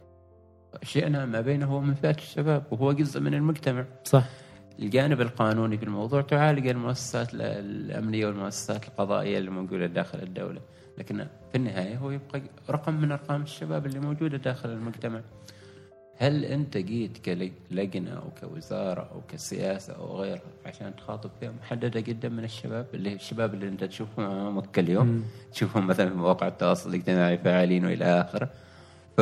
شئنا ما بينه ومن فئه الشباب وهو جزء من المجتمع. صح. الجانب القانوني في الموضوع تعالج المؤسسات ال- الأمنية والمؤسسات القضائية اللي موجودة داخل الدولة. لكن في النهاية هو يبقى رقم من أرقام الشباب اللي موجودة داخل المجتمع. هل أنت جيت كلجنة أو كوزارة أو كسياسة أو غيرها عشان تخاطب فئه محددة جدا من الشباب اللي الشباب اللي أنت تشوفهم أمامك كل يوم. تشوفهم مثلا في مواقع التواصل الاجتماعي فعالين وإلى آخره ف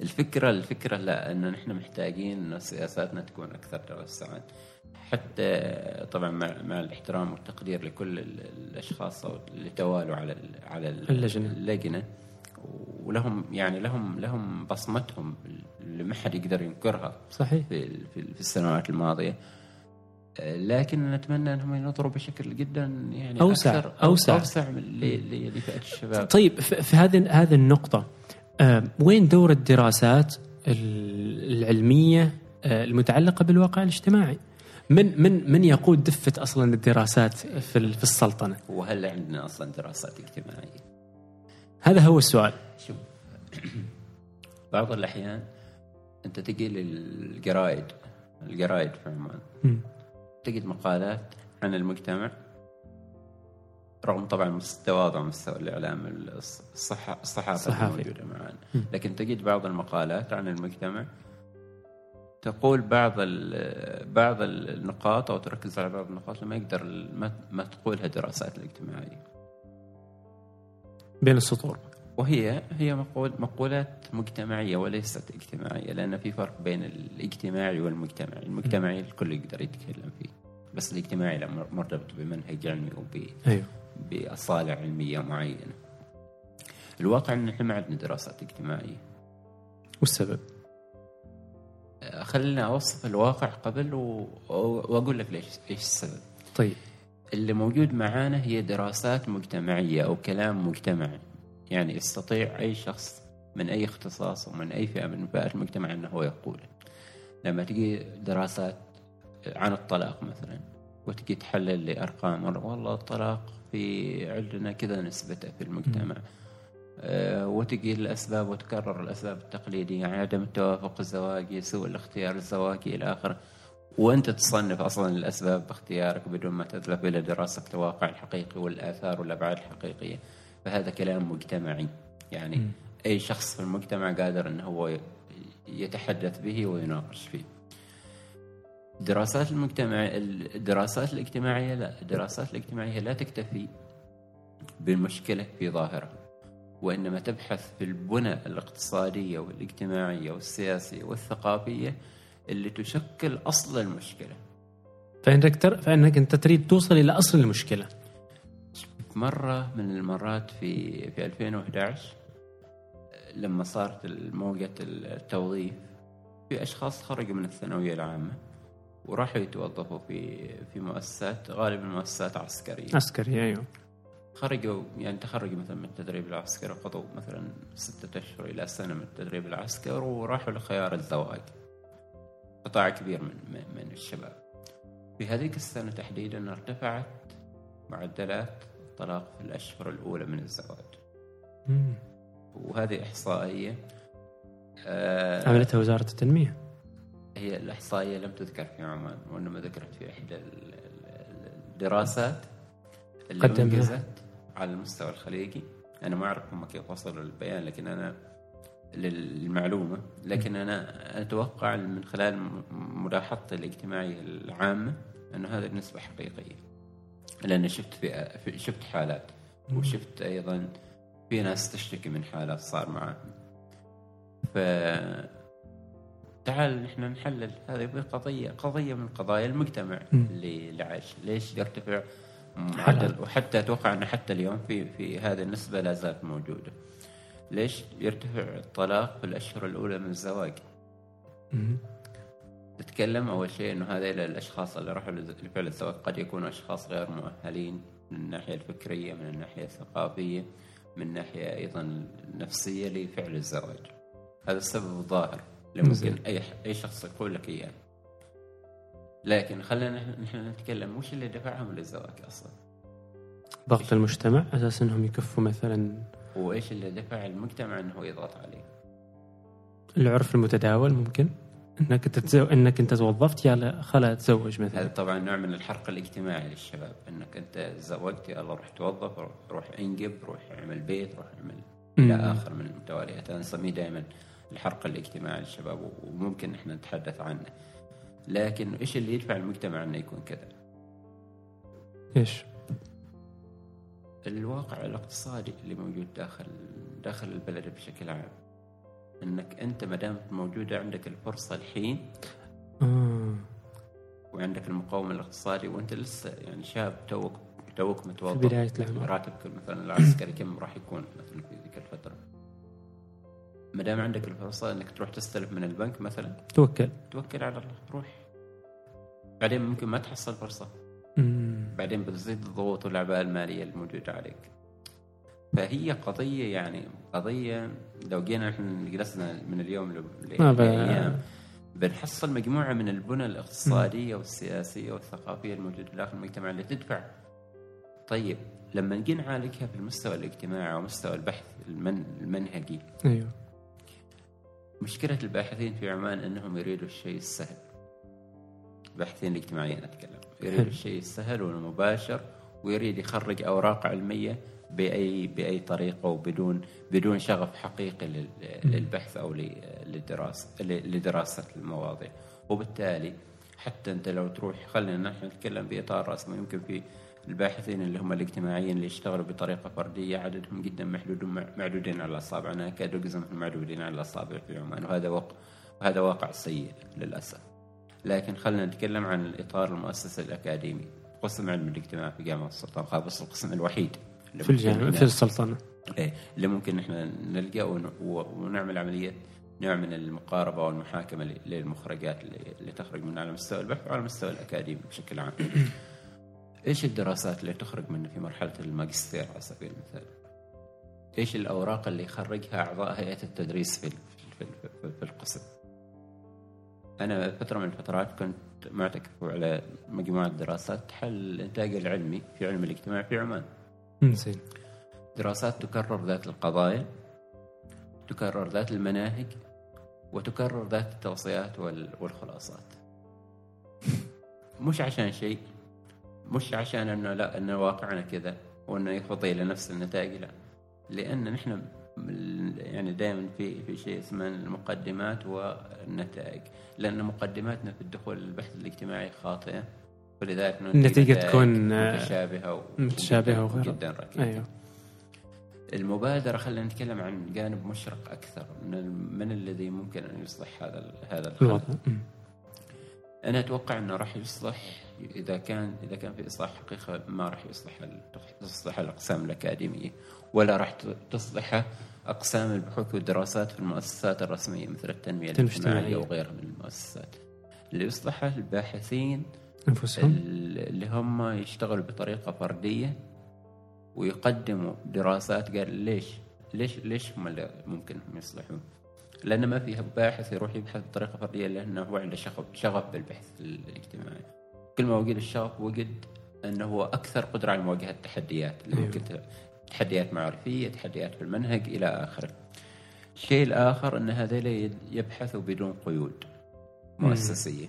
الفكرة الفكرة لا ان نحن محتاجين ان سياساتنا تكون أكثر توسعا حتى طبعا مع, مع الاحترام والتقدير لكل ال- الأشخاص أو اللي توالوا على على ال- اللجنة. ولهم يعني لهم لهم بصمتهم اللي ما حد يقدر ينكرها صحيح في في, السنوات الماضية لكن نتمنى انهم ينظروا بشكل جدا يعني أوسع- أكثر أوسع. أوسع من لفئه الشباب طيب في هذه هذه النقطة آه، وين دور الدراسات ال- العلمية آه، المتعلقة بالواقع الاجتماعي؟ من من من يقود دفة أصلا الدراسات في ال- في السلطنة؟ وهل عندنا أصلا دراسات اجتماعية؟ هذا هو السؤال. شوف بعض الأحيان أنت تجي للجرايد الجرايد في عمان. تجد مقالات عن المجتمع رغم طبعا مس- تواضع مستوى الإعلام الصحافة الصحافي. الموجودة معنا. لكن تجد بعض المقالات عن المجتمع تقول بعض ال- بعض النقاط أو تركز على بعض النقاط اللي ما يقدر ما, ما تقولها الدراسات الاجتماعية بين السطور. وهي هي مقول مقولات مجتمعية وليست اجتماعية لأن في فرق بين الاجتماعي والمجتمعي، المجتمعي الكل يقدر يتكلم فيه بس الاجتماعي لا مر- مرتبط بمنهج علمي وب أيوه بأصالة علمية معينة. الواقع إن إحنا ما عندنا دراسات اجتماعية. والسبب؟ أه، خلينا أوصف الواقع قبل و... وأقول لك ليش إيش السبب. طيب اللي موجود معانا هي دراسات مجتمعية أو كلام مجتمعي. يعني يستطيع أي شخص من أي اختصاص ومن أي فئة من فئات المجتمع أنه هو يقول. لما تجي دراسات عن الطلاق مثلا وتجي تحلل لأرقام والله الطلاق في عندنا كذا نسبته في المجتمع. آه، وتجي الأسباب وتكرر الأسباب التقليدية يعني عدم التوافق الزواجي سوء الاختيار الزواجي إلى آخره. وأنت تصنف أصلا الأسباب باختيارك بدون ما تذهب إلى دراسه الواقع الحقيقي والآثار والأبعاد الحقيقية. فهذا كلام مجتمعي. يعني مم. أي شخص في المجتمع قادر إنه هو يتحدث به ويناقش فيه. دراسات المجتمع الدراسات الاجتماعية لا الدراسات الاجتماعية لا تكتفي بالمشكلة في ظاهرها وإنما تبحث في البنى الاقتصادية والاجتماعية والسياسية والثقافية اللي تشكل أصل المشكلة. فإنك تر... فإنك أنت تريد توصل إلى أصل المشكلة. مرة من المرات في في 2011 لما صارت موجة التوظيف في أشخاص خرجوا من الثانوية العامة وراحوا يتوظفوا في في مؤسسات غالبا مؤسسات عسكرية. عسكرية أيوه. خرجوا يعني تخرجوا مثلا من التدريب العسكري قضوا مثلا ستة أشهر إلى سنة من التدريب العسكري وراحوا لخيار الزواج. قطاع كبير من من الشباب. في هذيك السنة تحديدا ارتفعت معدلات الطلاق في الأشهر الأولى من الزواج. مم. وهذه إحصائية آه عملتها وزارة التنمية. هي الإحصائية لم تذكر في عمان وإنما ذكرت في إحدى الدراسات اللي قدمها. على المستوى الخليجي. أنا ما أعرف هم كيف وصلوا للبيان لكن أنا للمعلومة لكن أنا أتوقع من خلال ملاحظتي الاجتماعية العامة أنه هذه النسبة حقيقية. لأن شفت في شفت حالات وشفت أيضا في ناس تشتكي من حالات صار معهم ف تعال نحن نحلل هذه قضية قضية من قضايا المجتمع اللي عايش ليش يرتفع؟ معدل وحتى أتوقع انه حتى اليوم في في هذه النسبة لا زالت موجودة. ليش يرتفع الطلاق في الأشهر الأولى من الزواج؟ نتكلم أول شيء إنه هذيل الأشخاص اللي راحوا لفعل الزواج قد يكونوا أشخاص غير مؤهلين من الناحية الفكرية، من الناحية الثقافية، من الناحيه أيضا النفسية لفعل الزواج. هذا السبب الظاهر اللي ممكن أي أي شخص يقول لك إياه. لكن خلينا نحن نتكلم وش اللي دفعهم للزواج أصلا ضغط المجتمع أساس إنهم يكفوا مثلا وإيش اللي دفع المجتمع إنه يضغط عليه. العرف المتداول ممكن؟ إنك تتزو... إنك أنت توظفت يلا خلا تزوج مثلا. هذا طبعا نوع من الحرق الاجتماعي للشباب. إنك أنت تزوجت يلا روح توظف روح أنجب روح اعمل بيت روح اعمل إلى آخر من المتواليات أنا نسميه دائما الحرق الاجتماعي للشباب وممكن إحنا نتحدث عنه. لكن إيش اللي يدفع المجتمع إنه يكون كذا؟ إيش؟ الواقع الاقتصادي اللي موجود داخل داخل البلد بشكل عام. إنك أنت ما دام موجوده عندك الفرصة الحين آه. وعندك المقاومة الاقتصادي وأنت لسه يعني شاب توك توك متوظف في بداية العمر راتبك مثلا العسكري كم راح يكون مثلا في ذيك الفترة. ما دام عندك الفرصة إنك تروح تستلف من البنك مثلا توكل. توكل على الله روح. بعدين ممكن ما تحصل فرصة. مم. بعدين بتزيد الضغوط والاعباء المالية الموجودة عليك. فهي قضية يعني قضية لو جينا إحنا جلسنا من اليوم لأيام بنحصل مجموعة من البنى الاقتصادية والسياسية والثقافية الموجودة داخل المجتمع اللي تدفع. طيب لما نجي نعالجها في المستوى الاجتماعي ومستوى البحث المن المنهجي أيوه. مشكلة الباحثين في عمان أنهم يريدوا الشيء السهل. الباحثين الاجتماعيين أتكلم. يريد الشيء السهل والمباشر ويريد يخرج أوراق علمية بأي بأي طريقة وبدون بدون شغف حقيقي للبحث أو للدراسة لدراسة المواضيع. وبالتالي حتى أنت لو تروح خلينا نحن نتكلم بإطار رسمي يمكن في الباحثين اللي هم الاجتماعيين اللي يشتغلوا بطريقة فردية عددهم جدا محدود معدودين على الأصابع. أنا أكاد معدودين على الأصابع في عمان وهذا واقع وهذا واقع سيء للأسف. لكن خلينا نتكلم عن الإطار المؤسسي الاكاديمي قسم علم الاجتماع في جامعة السلطان قابوس القسم الوحيد في الجامعة في السلطنة إيه اللي ممكن إحنا نلقى ونعمل عملية نوع من المقاربة والمحاكمة للمخرجات اللي تخرج من على مستوى البحث وعلى مستوى الأكاديمي بشكل عام إيش الدراسات اللي تخرج منه في مرحلة الماجستير على سبيل المثال؟ إيش الأوراق اللي يخرجها أعضاء هيئة التدريس في في, في, في القسم؟ أنا فترة من الفترات كنت معتكف على مجموعة دراسات حل الإنتاج العلمي في علم الاجتماع في عمان. زين. دراسات تكرر ذات القضايا تكرر ذات المناهج وتكرر ذات التوصيات والخلاصات. مش عشان شيء مش عشان إنه لا إنه واقعنا كذا وإنه يفضي إلى نفس النتائج لا لأن نحن يعني دائما في في شيء اسمه المقدمات والنتائج. لأن مقدماتنا في الدخول للبحث الاجتماعي خاطئة. ولذلك النتيجة تكون متشابهة متشابهة وغير جدا ركيكه أيوه. المبادرة خلينا نتكلم عن جانب مشرق أكثر من, من الذي ممكن أن يصلح هذا هذا الوضع. أنا أتوقع أنه راح يصلح إذا كان إذا كان في إصلاح حقيقة ما راح يصلح تصلح الأقسام الأكاديمية. ولا راح تصلح أقسام البحوث والدراسات في المؤسسات الرسمية مثل التنمية الاجتماعية. وغيرها من المؤسسات. اللي يصلحها الباحثين أنفسهم. اللي هم يشتغلوا بطريقة فردية ويقدموا دراسات. قال ليش؟ ليش ليش هم اللي ممكن يصلحون؟ لأن ما فيها باحث يروح يبحث بطريقة فردية لأنه هو عنده شغف شغف بالبحث الاجتماعي. كل ما وجد الشغف وجد أنه هو أكثر قدرة على مواجهة التحديات اللي أيوه. ممكن تحديات معرفية تحديات في المنهج إلى آخره. الشيء الآخر أن هذول يبحثوا بدون قيود مؤسسية.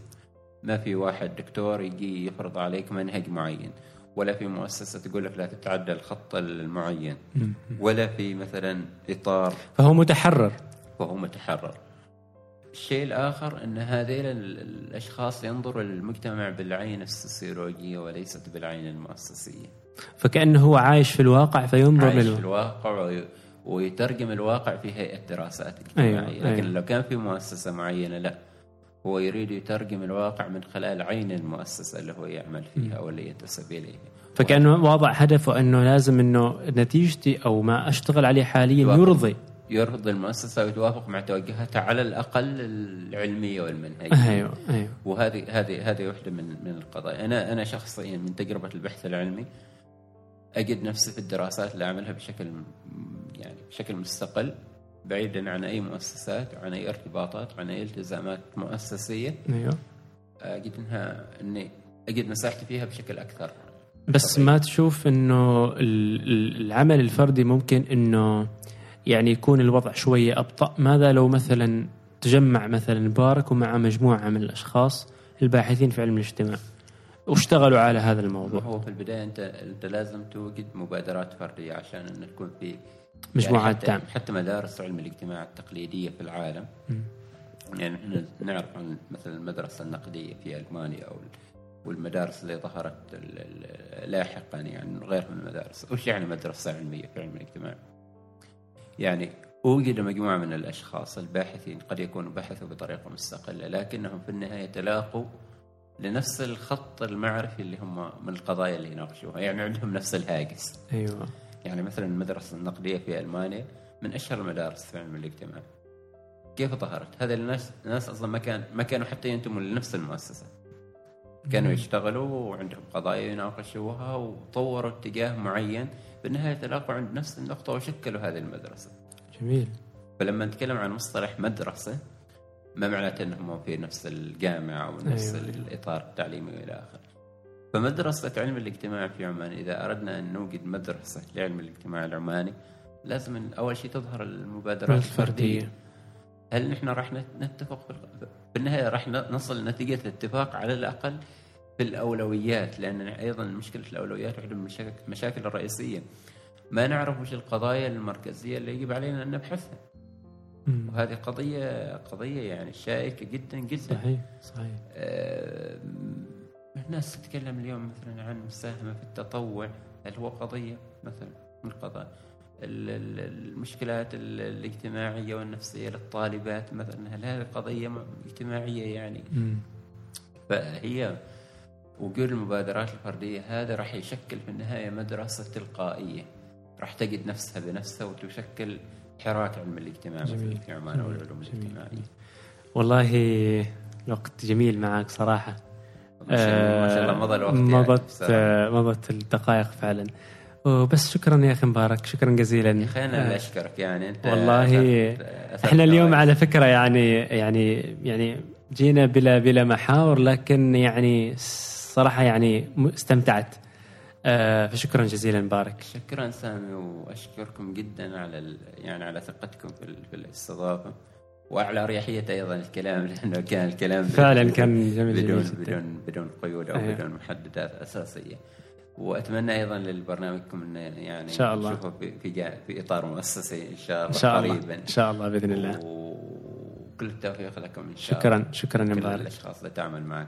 ما في واحد دكتور يجي يفرض عليك منهج معين ولا في مؤسسة تقول لك لا تتعدى الخط المعين ولا في مثلا إطار فهو متحرر. فهو متحرر. الشيء الآخر أن هذيل الأشخاص ينظروا للمجتمع بالعين السوسيولوجية وليست بالعين المؤسسية. فكأنه هو عايش في الواقع فينظر عايش في الواقع ويترجم الواقع في هيئة دراسات اجتماعية. أيوة. لكن أيوة. لو كان في مؤسسة معينة لا. هو يريد يترجم الواقع من خلال عين المؤسسة اللي هو يعمل فيها أو اللي ينتسب إليها فكأنه واضع هدفه أنه لازم أنه نتيجتي أو ما أشتغل عليه حاليا يرضي. يرضي المؤسسة ويتوافق مع توجهاتها على الأقل العلمية والمنهجية. أيوه أيوه. وهذه هذه هذه واحدة من من القضايا. أنا أنا شخصيا من تجربة البحث العلمي أجد نفسي في الدراسات اللي أعملها بشكل يعني بشكل مستقل بعيدا عن أي مؤسسات وعن أي ارتباطات وعن أي التزامات مؤسسية. أيوه. أجد إنها إني أجد مساحتي فيها بشكل أكثر. بس طبيعي. ما تشوف إنه العمل الفردي ممكن إنه يعني يكون الوضع شوية أبطأ؟ ماذا لو مثلا تجمع مثلا مبارك ومع مجموعة من الأشخاص الباحثين في علم الاجتماع؟ واشتغلوا على هذا الموضوع. هو في البداية انت أنت لازم توجد مبادرات فردية عشان أن تكون في مجموعات يعني حتى, حتى مدارس علم الاجتماع التقليدية في العالم. م. يعني إحنا نعرف عن مثلا المدرسة النقدية في ألمانيا أو والمدارس اللي ظهرت لاحقا يعني غير من المدارس. وش يعني مدرسة علمية في علم الاجتماع؟ يعني وجد مجموعة من الأشخاص الباحثين قد يكونوا بحثوا بطريقة مستقلة لكنهم في النهاية تلاقوا لنفس الخط المعرفي اللي هم من القضايا اللي يناقشوها يعني عندهم نفس الهاجس. أيوة. يعني مثلا المدرسة النقدية في ألمانيا من أشهر المدارس في علم الاجتماع. كيف ظهرت؟ هذه الناس الناس أصلا ما كان ما كانوا حتى ينتموا لنفس المؤسسة. كانوا يشتغلوا وعندهم قضايا يناقشوها وطوروا اتجاه معين. بالنهاية تلاقوا عند نفس النقطة وشكلوا هذه المدرسة. جميل. فلما نتكلم عن مصطلح مدرسة ما معناته أنهم في نفس الجامعة أو نفس أيوة. الإطار التعليمي والى آخره. فمدرسة علم الاجتماع في عمان إذا أردنا أن نوجد مدرسة لعلم الاجتماع العماني لازم أول شيء تظهر المبادرات الفردية. هل نحن راح نتفق في النهاية راح نصل نتيجة الاتفاق على الأقل في الأولويات لأن أيضا مشكلة الأولويات واحدة من المشاكل الرئيسية. ما نعرف وش القضايا المركزية اللي يجب علينا أن نبحثها. وهذه قضية قضية يعني شائكة جدا جدا. صحيح صحيح. آه الناس تتكلم اليوم مثلا عن المساهمة في التطوع. هل هو قضية مثلا من القضايا المشكلات الاجتماعية والنفسية للطالبات مثلا هل هذه قضية اجتماعية يعني؟ م. فهي وجود المبادرات الفردية هذا راح يشكل في النهاية مدرسة تلقائية. راح تجد نفسها بنفسها وتشكل حراك علم الاجتماع جميل. في عمان والعلوم الاجتماعية. والله الوقت جميل معك صراحة. ما شاء الله مضى الوقت مضت يعني مضت الدقائق فعلا. بس شكرا يا أخي مبارك شكرا جزيلا. يا أخي أنا اللي أشكرك يعني أنت والله إحنا اليوم على فكرة يعني يعني يعني جينا بلا بلا محاور لكن يعني صراحة يعني استمتعت آه فشكرا جزيلا مبارك شكرا سامي وأشكركم جدا على يعني على ثقتكم في الاستضافة وعلى أريحية أيضا الكلام لأنه كان الكلام فعلا كان جميل بدون جميل بدون بدون قيود أو. بدون محددات أساسية. وأتمنى أيضا للبرنامجكم انه يعني إن شاء الله. نشوفه في في, إطار مؤسسي إن شاء الله إن شاء الله. قريبا. إن شاء الله بإذن الله. وكل التوفيق لكم إن شاء شكرا الله. شكرا يا كل مبارك. الأشخاص اللي تعمل معك